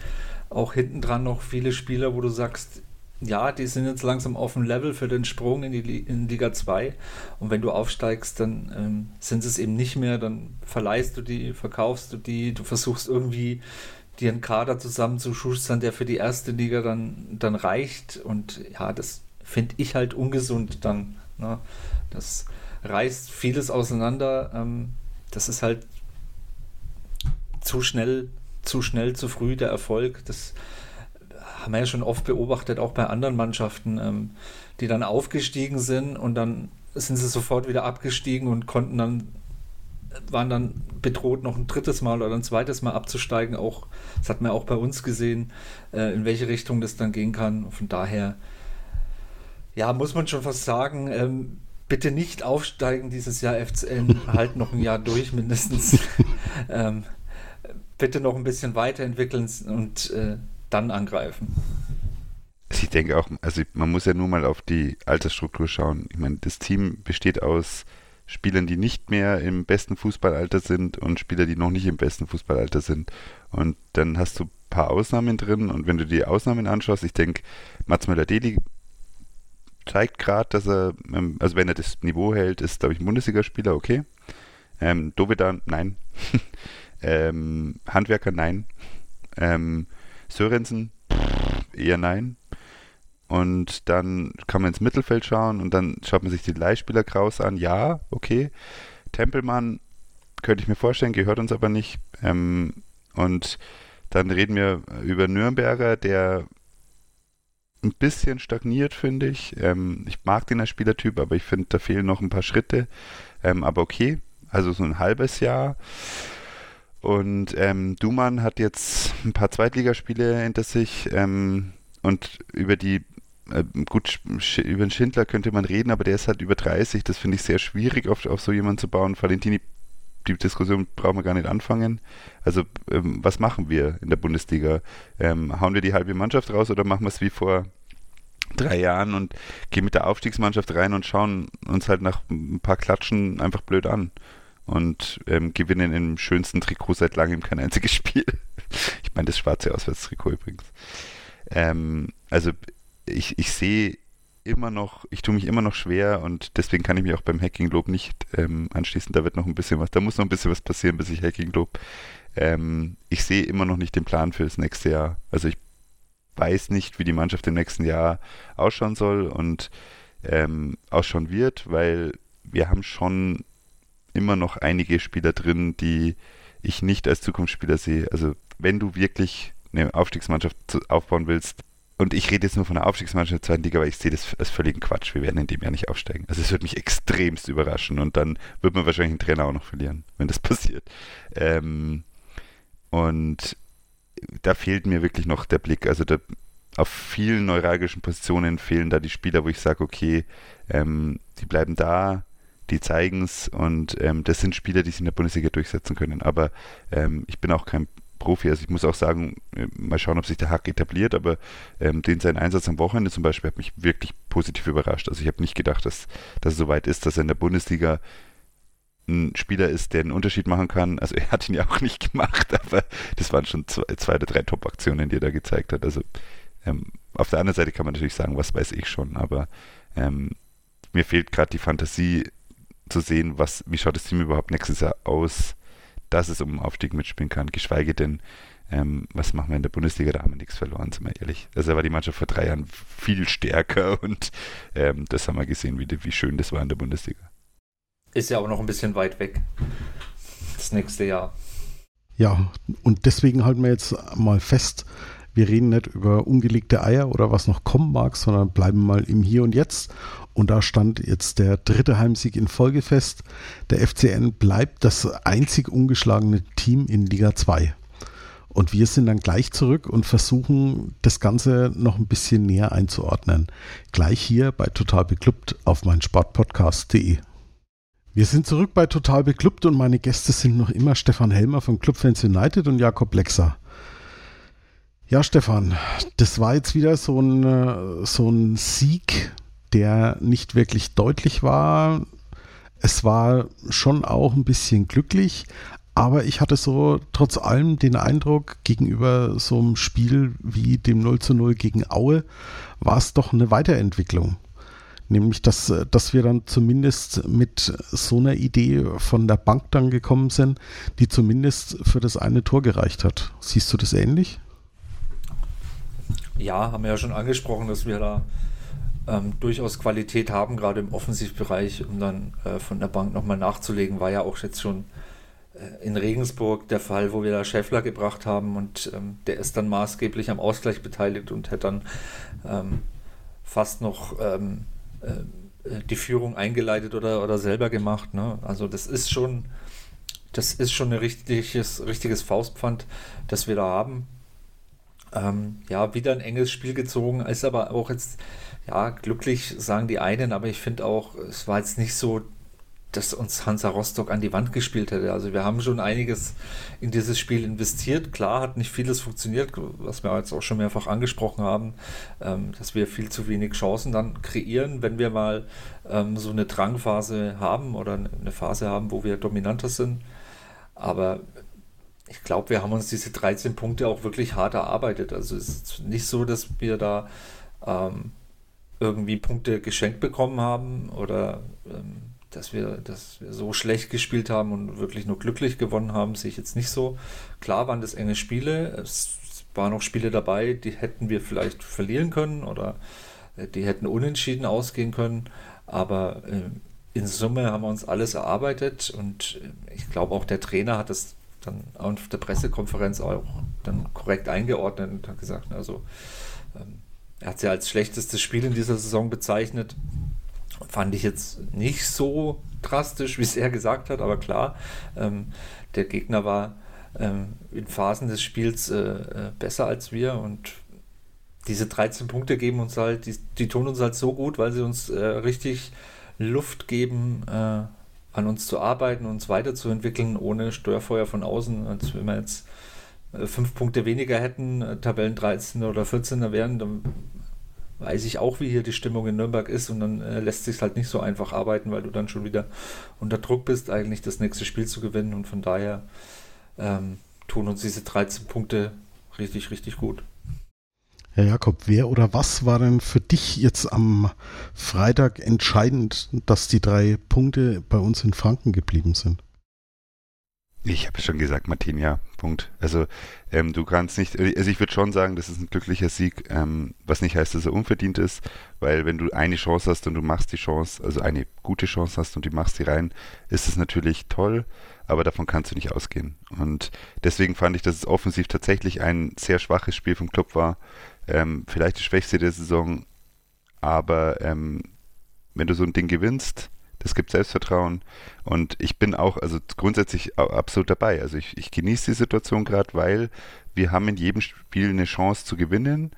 auch hinten dran noch viele Spieler, wo du sagst, ja, die sind jetzt langsam auf dem Level für den Sprung in die in Liga 2. Und wenn du aufsteigst, dann ähm, sind es eben nicht mehr, dann verleihst du die, verkaufst du die, du versuchst irgendwie dir einen Kader zusammenzuschustern, der für die erste Liga dann, dann reicht. Und ja, das finde ich halt ungesund dann. Ne? Das reißt vieles auseinander. Ähm, das ist halt zu schnell, zu schnell, zu früh der Erfolg. Das haben wir ja schon oft beobachtet, auch bei anderen Mannschaften, ähm, die dann aufgestiegen sind und dann sind sie sofort wieder abgestiegen und konnten dann, waren dann bedroht, noch ein drittes Mal oder ein zweites Mal abzusteigen. Auch, das hat man auch bei uns gesehen, äh, in welche Richtung das dann gehen kann. Von daher, ja, muss man schon fast sagen, ähm, bitte nicht aufsteigen dieses Jahr FCN, halt noch ein Jahr durch mindestens. ähm, bitte noch ein bisschen weiterentwickeln und äh, dann angreifen. Also ich denke auch, also man muss ja nur mal auf die Altersstruktur schauen. Ich meine, das Team besteht aus Spielern, die nicht mehr im besten Fußballalter sind und Spieler, die noch nicht im besten Fußballalter sind. Und dann hast du ein paar Ausnahmen drin und wenn du die Ausnahmen anschaust, ich denke, Mats Möller-Deli zeigt gerade, dass er, ähm, also wenn er das Niveau hält, ist, glaube ich, ein Bundesligaspieler, okay. Ähm, Dovedan, nein. ähm, Handwerker, nein. Ähm, Sörensen, eher nein. Und dann kann man ins Mittelfeld schauen und dann schaut man sich die Leihspieler Kraus an. Ja, okay. Tempelmann könnte ich mir vorstellen, gehört uns aber nicht. Ähm, und dann reden wir über Nürnberger, der ein bisschen stagniert, finde ich. Ähm, ich mag den als Spielertyp, aber ich finde, da fehlen noch ein paar Schritte. Ähm, aber okay, also so ein halbes Jahr. Und ähm, Duman hat jetzt ein paar Zweitligaspiele hinter sich ähm, und über die äh, gut, über den Schindler könnte man reden, aber der ist halt über 30. Das finde ich sehr schwierig, auf, auf so jemanden zu bauen. Valentini, die Diskussion brauchen wir gar nicht anfangen. Also, ähm, was machen wir in der Bundesliga? Ähm, hauen wir die halbe Mannschaft raus oder machen wir es wie vor drei Jahren und gehen mit der Aufstiegsmannschaft rein und schauen uns halt nach ein paar Klatschen einfach blöd an? Und ähm, gewinnen im schönsten Trikot seit langem kein einziges Spiel. ich meine das schwarze Auswärtstrikot übrigens. Ähm, also ich, ich sehe immer noch, ich tue mich immer noch schwer und deswegen kann ich mich auch beim Hacking Lob nicht ähm, anschließen. Da wird noch ein bisschen was, da muss noch ein bisschen was passieren, bis ich Hacking Lob. Ähm, ich sehe immer noch nicht den Plan für das nächste Jahr. Also ich weiß nicht, wie die Mannschaft im nächsten Jahr ausschauen soll und ähm, ausschauen wird, weil wir haben schon immer noch einige Spieler drin, die ich nicht als Zukunftsspieler sehe. Also wenn du wirklich eine Aufstiegsmannschaft aufbauen willst, und ich rede jetzt nur von einer Aufstiegsmannschaft der zweiten Liga, weil ich sehe das als völligen Quatsch. Wir werden in dem Jahr nicht aufsteigen. Also es wird mich extremst überraschen und dann wird man wahrscheinlich einen Trainer auch noch verlieren, wenn das passiert. Ähm, und da fehlt mir wirklich noch der Blick. Also da, auf vielen neuralgischen Positionen fehlen da die Spieler, wo ich sage, okay, ähm, die bleiben da, die zeigen es und ähm, das sind Spieler, die sich in der Bundesliga durchsetzen können. Aber ähm, ich bin auch kein Profi, also ich muss auch sagen, äh, mal schauen, ob sich der Hack etabliert, aber ähm, den sein Einsatz am Wochenende zum Beispiel hat mich wirklich positiv überrascht. Also ich habe nicht gedacht, dass, dass es so weit ist, dass er in der Bundesliga ein Spieler ist, der einen Unterschied machen kann. Also er hat ihn ja auch nicht gemacht, aber das waren schon zwei, zwei oder drei Top-Aktionen, die er da gezeigt hat. Also ähm, auf der anderen Seite kann man natürlich sagen, was weiß ich schon, aber ähm, mir fehlt gerade die Fantasie, zu sehen, was, wie schaut das Team überhaupt nächstes Jahr aus, dass es um den Aufstieg mitspielen kann. Geschweige denn, ähm, was machen wir in der Bundesliga? Da haben wir nichts verloren, sind wir ehrlich. Also war die Mannschaft vor drei Jahren viel stärker und ähm, das haben wir gesehen, wie, wie schön das war in der Bundesliga. Ist ja auch noch ein bisschen weit weg. Das nächste Jahr. Ja, und deswegen halten wir jetzt mal fest, wir reden nicht über ungelegte Eier oder was noch kommen mag, sondern bleiben mal im Hier und Jetzt. Und da stand jetzt der dritte Heimsieg in Folge fest. Der FCN bleibt das einzig ungeschlagene Team in Liga 2. Und wir sind dann gleich zurück und versuchen, das Ganze noch ein bisschen näher einzuordnen. Gleich hier bei Total Beklubbt auf meinsportpodcast.de. Wir sind zurück bei Total Beklubbt und meine Gäste sind noch immer Stefan Helmer von Clubfans United und Jakob Lexer. Ja, Stefan, das war jetzt wieder so ein, äh, so ein Sieg, der nicht wirklich deutlich war. Es war schon auch ein bisschen glücklich, aber ich hatte so trotz allem den Eindruck, gegenüber so einem Spiel wie dem 0 zu 0 gegen Aue, war es doch eine Weiterentwicklung. Nämlich, dass, dass wir dann zumindest mit so einer Idee von der Bank dann gekommen sind, die zumindest für das eine Tor gereicht hat. Siehst du das ähnlich? Ja, haben wir ja schon angesprochen, dass wir da ähm, durchaus Qualität haben, gerade im Offensivbereich, um dann äh, von der Bank nochmal nachzulegen. War ja auch jetzt schon äh, in Regensburg der Fall, wo wir da Schäffler gebracht haben und ähm, der ist dann maßgeblich am Ausgleich beteiligt und hätte dann ähm, fast noch ähm, äh, die Führung eingeleitet oder, oder selber gemacht. Ne? Also das ist schon, das ist schon ein richtiges, richtiges Faustpfand, das wir da haben. Ähm, ja, wieder ein enges Spiel gezogen, ist aber auch jetzt, ja, glücklich sagen die einen, aber ich finde auch, es war jetzt nicht so, dass uns Hansa Rostock an die Wand gespielt hätte. Also wir haben schon einiges in dieses Spiel investiert. Klar hat nicht vieles funktioniert, was wir jetzt auch schon mehrfach angesprochen haben, ähm, dass wir viel zu wenig Chancen dann kreieren, wenn wir mal ähm, so eine Drangphase haben oder eine Phase haben, wo wir dominanter sind. Aber ich glaube, wir haben uns diese 13 Punkte auch wirklich hart erarbeitet. Also es ist nicht so, dass wir da ähm, irgendwie Punkte geschenkt bekommen haben oder ähm, dass, wir, dass wir so schlecht gespielt haben und wirklich nur glücklich gewonnen haben, sehe ich jetzt nicht so. Klar waren das enge Spiele. Es waren auch Spiele dabei, die hätten wir vielleicht verlieren können oder äh, die hätten unentschieden ausgehen können. Aber äh, in Summe haben wir uns alles erarbeitet und äh, ich glaube auch der Trainer hat es dann auf der Pressekonferenz auch dann korrekt eingeordnet und hat gesagt, also ähm, er hat sie als schlechtestes Spiel in dieser Saison bezeichnet. Fand ich jetzt nicht so drastisch, wie es er gesagt hat, aber klar, ähm, der Gegner war ähm, in Phasen des Spiels äh, äh besser als wir und diese 13 Punkte geben uns halt, die, die tun uns halt so gut, weil sie uns äh, richtig Luft geben, äh, an uns zu arbeiten, uns weiterzuentwickeln, ohne Störfeuer von außen. Als wenn wir jetzt äh, fünf Punkte weniger hätten, äh, Tabellen 13 oder 14er wären, dann weiß ich auch, wie hier die Stimmung in Nürnberg ist und dann äh, lässt sich halt nicht so einfach arbeiten, weil du dann schon wieder unter Druck bist, eigentlich das nächste Spiel zu gewinnen und von daher ähm, tun uns diese 13 Punkte richtig, richtig gut. Herr Jakob, wer oder was war denn für dich jetzt am Freitag entscheidend, dass die drei Punkte bei uns in Franken geblieben sind? Ich habe schon gesagt, Martin, ja, Punkt. Also ähm, du kannst nicht, also ich würde schon sagen, das ist ein glücklicher Sieg, ähm, was nicht heißt, dass er unverdient ist, weil wenn du eine Chance hast und du machst die Chance, also eine gute Chance hast und du machst die rein, ist es natürlich toll, aber davon kannst du nicht ausgehen. Und deswegen fand ich, dass es offensiv tatsächlich ein sehr schwaches Spiel vom Club war. Ähm, vielleicht die schwächste der Saison, aber ähm, wenn du so ein Ding gewinnst, das gibt Selbstvertrauen und ich bin auch also grundsätzlich absolut dabei. Also ich, ich genieße die Situation gerade, weil wir haben in jedem Spiel eine Chance zu gewinnen.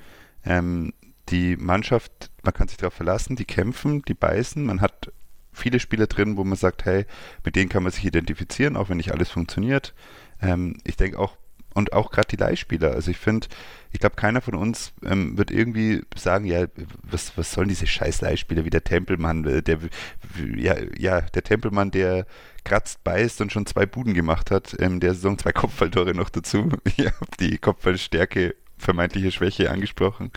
Ähm, die Mannschaft, man kann sich darauf verlassen, die kämpfen, die beißen. Man hat viele Spieler drin, wo man sagt, hey, mit denen kann man sich identifizieren, auch wenn nicht alles funktioniert. Ähm, ich denke auch und auch gerade die Leihspieler. Also ich finde, ich glaube, keiner von uns ähm, wird irgendwie sagen, ja, was, was sollen diese scheiß Leihspieler wie der Tempelmann, äh, der, ja, ja, der Tempelmann, der kratzt, beißt und schon zwei Buden gemacht hat, ähm, der Saison zwei Kopfballtore noch dazu. Ich habe die Kopfballstärke, vermeintliche Schwäche angesprochen.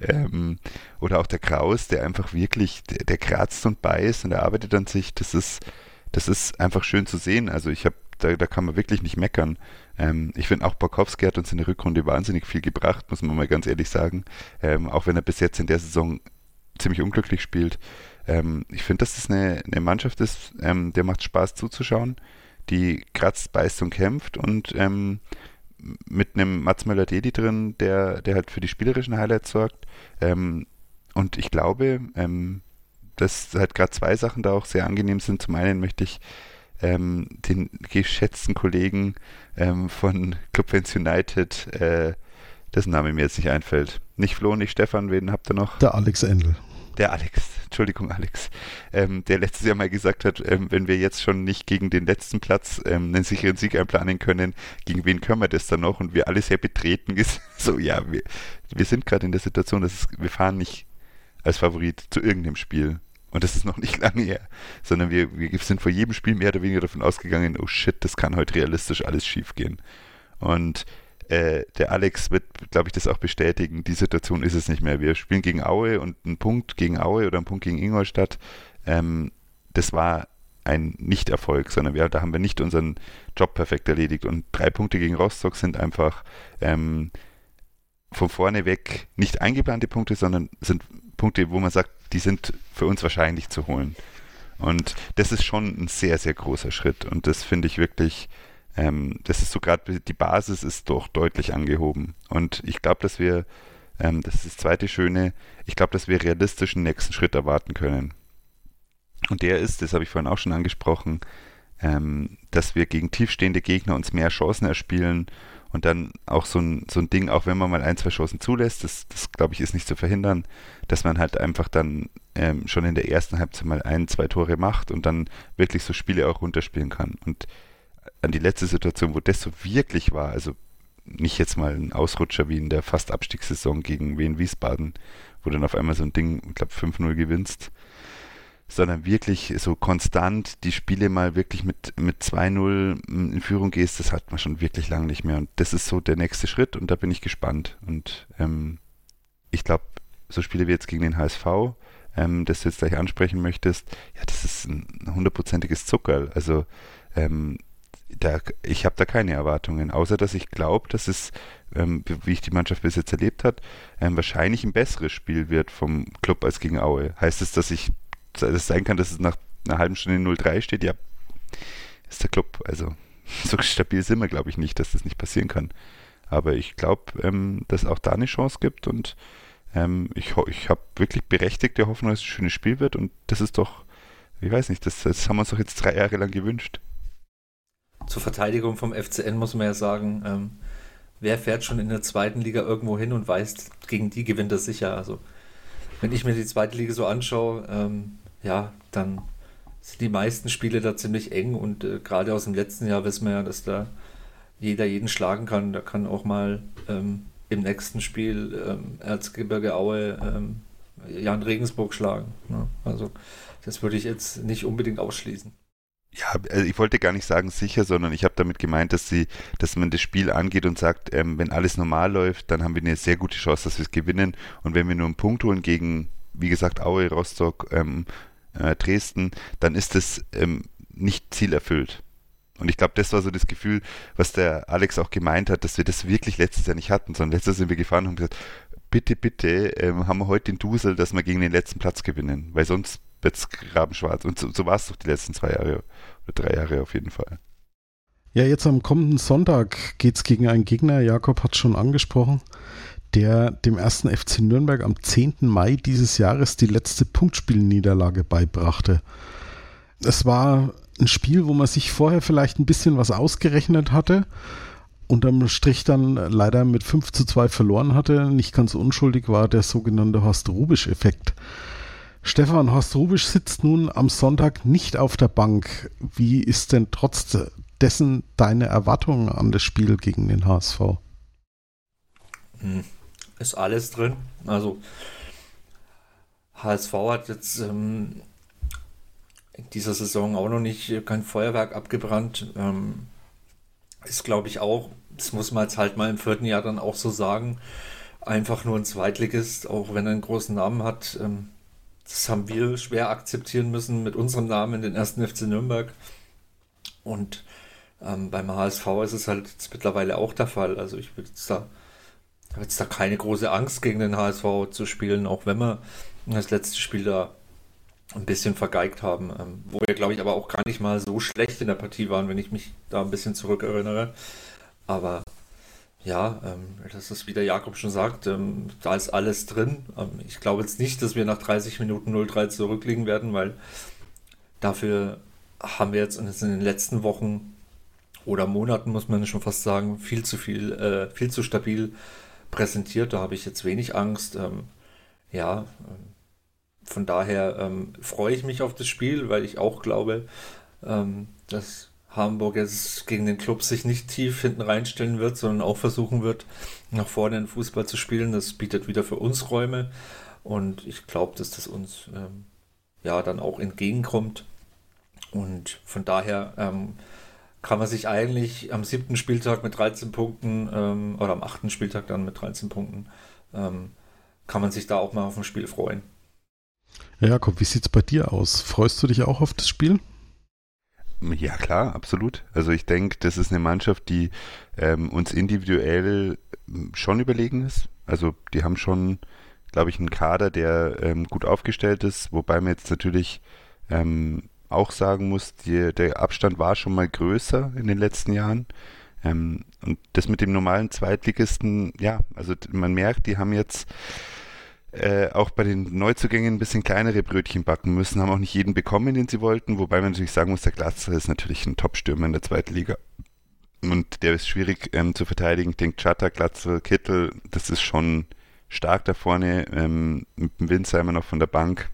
Ähm, oder auch der Kraus, der einfach wirklich, der, der kratzt und beißt und er arbeitet an sich. Das ist, das ist einfach schön zu sehen. Also ich habe, da, da kann man wirklich nicht meckern. Ähm, ich finde auch Borkowski hat uns in der Rückrunde wahnsinnig viel gebracht, muss man mal ganz ehrlich sagen. Ähm, auch wenn er bis jetzt in der Saison ziemlich unglücklich spielt. Ähm, ich finde, dass das eine, eine Mannschaft ist, ähm, der macht Spaß zuzuschauen, die kratzt, beißt und kämpft und ähm, mit einem Mats Möller-Deli drin, der, der halt für die spielerischen Highlights sorgt. Ähm, und ich glaube, dass halt gerade zwei Sachen da auch sehr angenehm sind. Zum einen möchte ich ähm, den geschätzten Kollegen ähm, von Club Fans United, äh, dessen Name mir jetzt nicht einfällt. Nicht Flo, nicht Stefan, wen habt ihr noch? Der Alex Endel der Alex, Entschuldigung Alex, ähm, der letztes Jahr mal gesagt hat, ähm, wenn wir jetzt schon nicht gegen den letzten Platz ähm, einen sicheren Sieg einplanen können, gegen wen können wir das dann noch? Und wir alle sehr betreten, so ja, wir, wir sind gerade in der Situation, dass es, wir fahren nicht als Favorit zu irgendeinem Spiel. Und das ist noch nicht lange her, sondern wir, wir sind vor jedem Spiel mehr oder weniger davon ausgegangen, oh shit, das kann heute realistisch alles schief gehen. Und äh, der Alex wird, glaube ich, das auch bestätigen. Die Situation ist es nicht mehr. Wir spielen gegen Aue und ein Punkt gegen Aue oder ein Punkt gegen Ingolstadt, ähm, das war ein Nicht-Erfolg, sondern wir, da haben wir nicht unseren Job perfekt erledigt. Und drei Punkte gegen Rostock sind einfach ähm, von vorne weg nicht eingeplante Punkte, sondern sind Punkte, wo man sagt, die sind für uns wahrscheinlich zu holen. Und das ist schon ein sehr, sehr großer Schritt. Und das finde ich wirklich ähm, das ist so gerade, die Basis ist doch deutlich angehoben. Und ich glaube, dass wir, ähm, das ist das zweite Schöne, ich glaube, dass wir realistisch einen nächsten Schritt erwarten können. Und der ist, das habe ich vorhin auch schon angesprochen, ähm, dass wir gegen tiefstehende Gegner uns mehr Chancen erspielen und dann auch so ein, so ein Ding, auch wenn man mal ein, zwei Chancen zulässt, das, das glaube ich ist nicht zu verhindern, dass man halt einfach dann ähm, schon in der ersten Halbzeit mal ein, zwei Tore macht und dann wirklich so Spiele auch runterspielen kann. Und an die letzte Situation, wo das so wirklich war, also nicht jetzt mal ein Ausrutscher wie in der Fast-Abstiegssaison gegen Wien Wiesbaden, wo dann auf einmal so ein Ding, ich glaube 5-0 gewinnst, sondern wirklich so konstant die Spiele mal wirklich mit, mit 2-0 in Führung gehst, das hat man schon wirklich lange nicht mehr. Und das ist so der nächste Schritt und da bin ich gespannt. Und ähm, ich glaube, so Spiele wie jetzt gegen den HSV, ähm, das du jetzt gleich ansprechen möchtest, ja, das ist ein hundertprozentiges Zuckerl. Also ähm, da, ich habe da keine Erwartungen, außer dass ich glaube, dass es, ähm, wie ich die Mannschaft bis jetzt erlebt hat, ähm, wahrscheinlich ein besseres Spiel wird vom Club als gegen Aue. Heißt es, dass ich es sein kann, dass es nach einer halben Stunde 0-3 steht? Ja, ist der Club. Also so stabil sind wir, glaube ich, nicht, dass das nicht passieren kann. Aber ich glaube, ähm, dass auch da eine Chance gibt und ähm, ich, ich habe wirklich berechtigte Hoffnung, dass es ein schönes Spiel wird und das ist doch, ich weiß nicht, das, das haben wir uns doch jetzt drei Jahre lang gewünscht zur Verteidigung vom FCN muss man ja sagen, ähm, wer fährt schon in der zweiten Liga irgendwo hin und weiß, gegen die gewinnt er sicher. Also wenn ich mir die zweite Liga so anschaue, ähm, ja, dann sind die meisten Spiele da ziemlich eng und äh, gerade aus dem letzten Jahr wissen wir ja, dass da jeder jeden schlagen kann. Da kann auch mal ähm, im nächsten Spiel ähm, Erzgebirge Aue ähm, Jan Regensburg schlagen. Ne? Also das würde ich jetzt nicht unbedingt ausschließen. Ja, also ich wollte gar nicht sagen sicher, sondern ich habe damit gemeint, dass sie, dass man das Spiel angeht und sagt, ähm, wenn alles normal läuft, dann haben wir eine sehr gute Chance, dass wir es gewinnen. Und wenn wir nur einen Punkt holen gegen, wie gesagt, Aue, Rostock, ähm, äh, Dresden, dann ist das ähm, nicht zielerfüllt. Und ich glaube, das war so das Gefühl, was der Alex auch gemeint hat, dass wir das wirklich letztes Jahr nicht hatten, sondern letztes Jahr sind wir gefahren und haben gesagt, bitte, bitte, ähm, haben wir heute den Dusel, dass wir gegen den letzten Platz gewinnen, weil sonst wird es grabenschwarz. Und so, so war es doch die letzten zwei Jahre drei Jahre auf jeden Fall. Ja, jetzt am kommenden Sonntag geht es gegen einen Gegner, Jakob hat schon angesprochen, der dem ersten FC Nürnberg am 10. Mai dieses Jahres die letzte Punktspielniederlage beibrachte. Es war ein Spiel, wo man sich vorher vielleicht ein bisschen was ausgerechnet hatte, unterm Strich dann leider mit 5 zu 2 verloren hatte. Nicht ganz unschuldig war der sogenannte Horst-Rubisch-Effekt. Stefan Horst Rubisch sitzt nun am Sonntag nicht auf der Bank. Wie ist denn trotz dessen deine Erwartung an das Spiel gegen den HSV? Ist alles drin. Also HSV hat jetzt ähm, in dieser Saison auch noch nicht kein Feuerwerk abgebrannt. Ähm, ist glaube ich auch, das muss man jetzt halt mal im vierten Jahr dann auch so sagen, einfach nur ein Zweitligist, auch wenn er einen großen Namen hat. Ähm, das haben wir schwer akzeptieren müssen mit unserem Namen in den ersten FC Nürnberg. Und ähm, beim HSV ist es halt mittlerweile auch der Fall. Also ich würde jetzt da, habe jetzt da keine große Angst gegen den HSV zu spielen, auch wenn wir das letzte Spiel da ein bisschen vergeigt haben. Ähm, wo wir, glaube ich, aber auch gar nicht mal so schlecht in der Partie waren, wenn ich mich da ein bisschen zurückerinnere. Aber ja, ähm, das ist, wie der Jakob schon sagt, ähm, da ist alles drin. Ähm, ich glaube jetzt nicht, dass wir nach 30 Minuten 0-3 zurückliegen werden, weil dafür haben wir jetzt in den letzten Wochen oder Monaten, muss man schon fast sagen, viel zu viel, äh, viel zu stabil präsentiert. Da habe ich jetzt wenig Angst. Ähm, ja, ähm, von daher ähm, freue ich mich auf das Spiel, weil ich auch glaube, ähm, dass Hamburg jetzt gegen den Club sich nicht tief hinten reinstellen wird, sondern auch versuchen wird, nach vorne den Fußball zu spielen. Das bietet wieder für uns Räume und ich glaube, dass das uns ähm, ja dann auch entgegenkommt. Und von daher ähm, kann man sich eigentlich am siebten Spieltag mit 13 Punkten ähm, oder am achten Spieltag dann mit 13 Punkten ähm, kann man sich da auch mal auf ein Spiel freuen. Ja, Jakob, wie sieht es bei dir aus? Freust du dich auch auf das Spiel? Ja, klar, absolut. Also ich denke, das ist eine Mannschaft, die ähm, uns individuell ähm, schon überlegen ist. Also die haben schon, glaube ich, einen Kader, der ähm, gut aufgestellt ist, wobei man jetzt natürlich ähm, auch sagen muss, die, der Abstand war schon mal größer in den letzten Jahren. Ähm, und das mit dem normalen Zweitligisten, ja, also man merkt, die haben jetzt äh, auch bei den Neuzugängen ein bisschen kleinere Brötchen backen müssen, haben auch nicht jeden bekommen, den sie wollten, wobei man natürlich sagen muss, der Glatzer ist natürlich ein Top-Stürmer in der zweiten Liga. Und der ist schwierig ähm, zu verteidigen. Ich denke, Chata, Glatzer, Kittel, das ist schon stark da vorne. Ähm, mit dem Winsheimer noch von der Bank.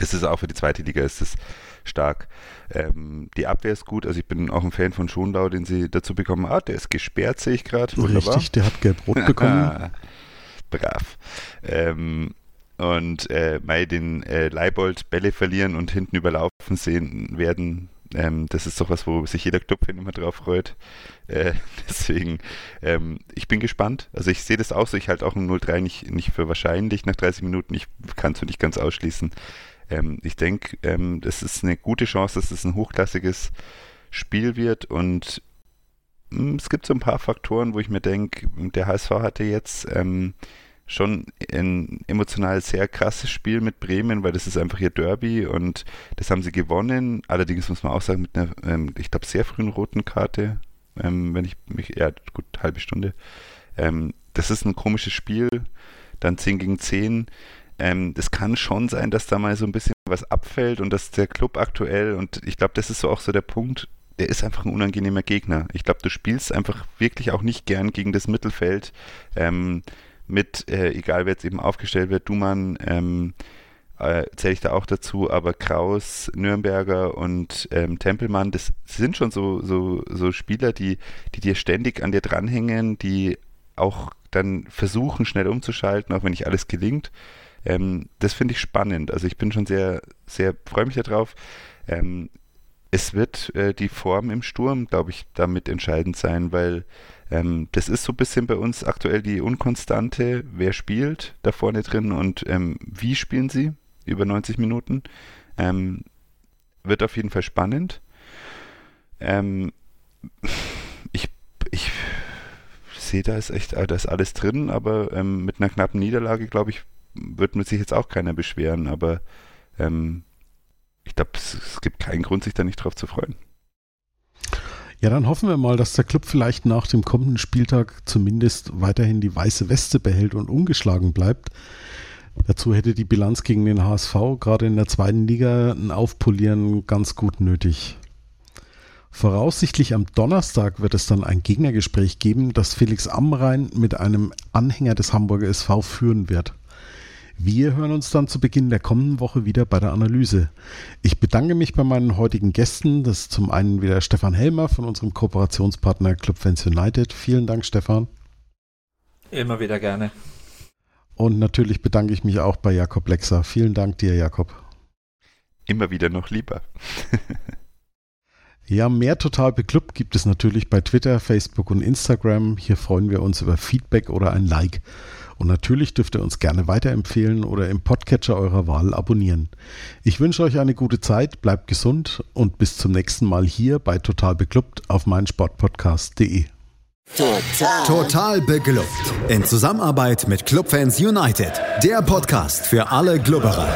Das ist auch für die zweite Liga ist es stark. Ähm, die Abwehr ist gut, also ich bin auch ein Fan von Schonlau, den sie dazu bekommen. Ah, der ist gesperrt, sehe ich gerade. Richtig, der hat gelb-rot bekommen. brav. Ähm, und äh, Mai den äh, Leibold Bälle verlieren und hinten überlaufen sehen werden, ähm, das ist doch was, wo sich jeder Clubfan immer drauf freut. Äh, deswegen, ähm, ich bin gespannt. Also ich sehe das auch so, ich halte auch ein 0-3 nicht, nicht für wahrscheinlich nach 30 Minuten. Ich kann es nicht ganz ausschließen. Ähm, ich denke, ähm, das ist eine gute Chance, dass es ein hochklassiges Spiel wird und hm, es gibt so ein paar Faktoren, wo ich mir denke, der HSV hatte jetzt ähm, schon ein emotional sehr krasses Spiel mit Bremen, weil das ist einfach ihr Derby und das haben sie gewonnen. Allerdings muss man auch sagen, mit einer, ähm, ich glaube, sehr frühen roten Karte, ähm, wenn ich mich, ja, gut, halbe Stunde. Ähm, das ist ein komisches Spiel, dann 10 gegen 10. Ähm, das kann schon sein, dass da mal so ein bisschen was abfällt und dass der Club aktuell, und ich glaube, das ist so auch so der Punkt, der ist einfach ein unangenehmer Gegner. Ich glaube, du spielst einfach wirklich auch nicht gern gegen das Mittelfeld ähm, mit, äh, egal wer jetzt eben aufgestellt wird, Dumann, ähm, äh, zähle ich da auch dazu, aber Kraus, Nürnberger und ähm, Tempelmann, das sind schon so, so, so Spieler, die, die dir ständig an dir dranhängen, die auch dann versuchen, schnell umzuschalten, auch wenn nicht alles gelingt. Ähm, das finde ich spannend. Also ich bin schon sehr, sehr, freue mich darauf. Ähm, es wird äh, die Form im Sturm, glaube ich, damit entscheidend sein, weil ähm, das ist so ein bisschen bei uns aktuell die Unkonstante, wer spielt da vorne drin und ähm, wie spielen sie über 90 Minuten. Ähm, wird auf jeden Fall spannend. Ähm, ich, ich sehe, da ist echt, da ist alles drin, aber ähm, mit einer knappen Niederlage, glaube ich, wird mit sich jetzt auch keiner beschweren, aber ähm, ich glaube, es, es gibt keinen Grund, sich da nicht drauf zu freuen. Ja, dann hoffen wir mal, dass der Club vielleicht nach dem kommenden Spieltag zumindest weiterhin die weiße Weste behält und ungeschlagen bleibt. Dazu hätte die Bilanz gegen den HSV gerade in der zweiten Liga ein Aufpolieren ganz gut nötig. Voraussichtlich am Donnerstag wird es dann ein Gegnergespräch geben, das Felix Amrein mit einem Anhänger des Hamburger SV führen wird. Wir hören uns dann zu Beginn der kommenden Woche wieder bei der Analyse. Ich bedanke mich bei meinen heutigen Gästen. Das ist zum einen wieder Stefan Helmer von unserem Kooperationspartner Club Fans United. Vielen Dank, Stefan. Immer wieder gerne. Und natürlich bedanke ich mich auch bei Jakob Lexer. Vielen Dank dir, Jakob. Immer wieder noch lieber. ja, mehr Total Beklubbt gibt es natürlich bei Twitter, Facebook und Instagram. Hier freuen wir uns über Feedback oder ein Like. Und natürlich dürft ihr uns gerne weiterempfehlen oder im Podcatcher eurer Wahl abonnieren. Ich wünsche euch eine gute Zeit, bleibt gesund und bis zum nächsten Mal hier bei Total Beklubbt auf meinsportpodcast.de. Total. Total beglückt. In Zusammenarbeit mit Clubfans United. Der Podcast für alle Glubberer.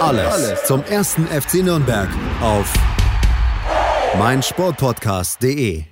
Alles, Alles zum ersten FC Nürnberg auf meinsportpodcast.de.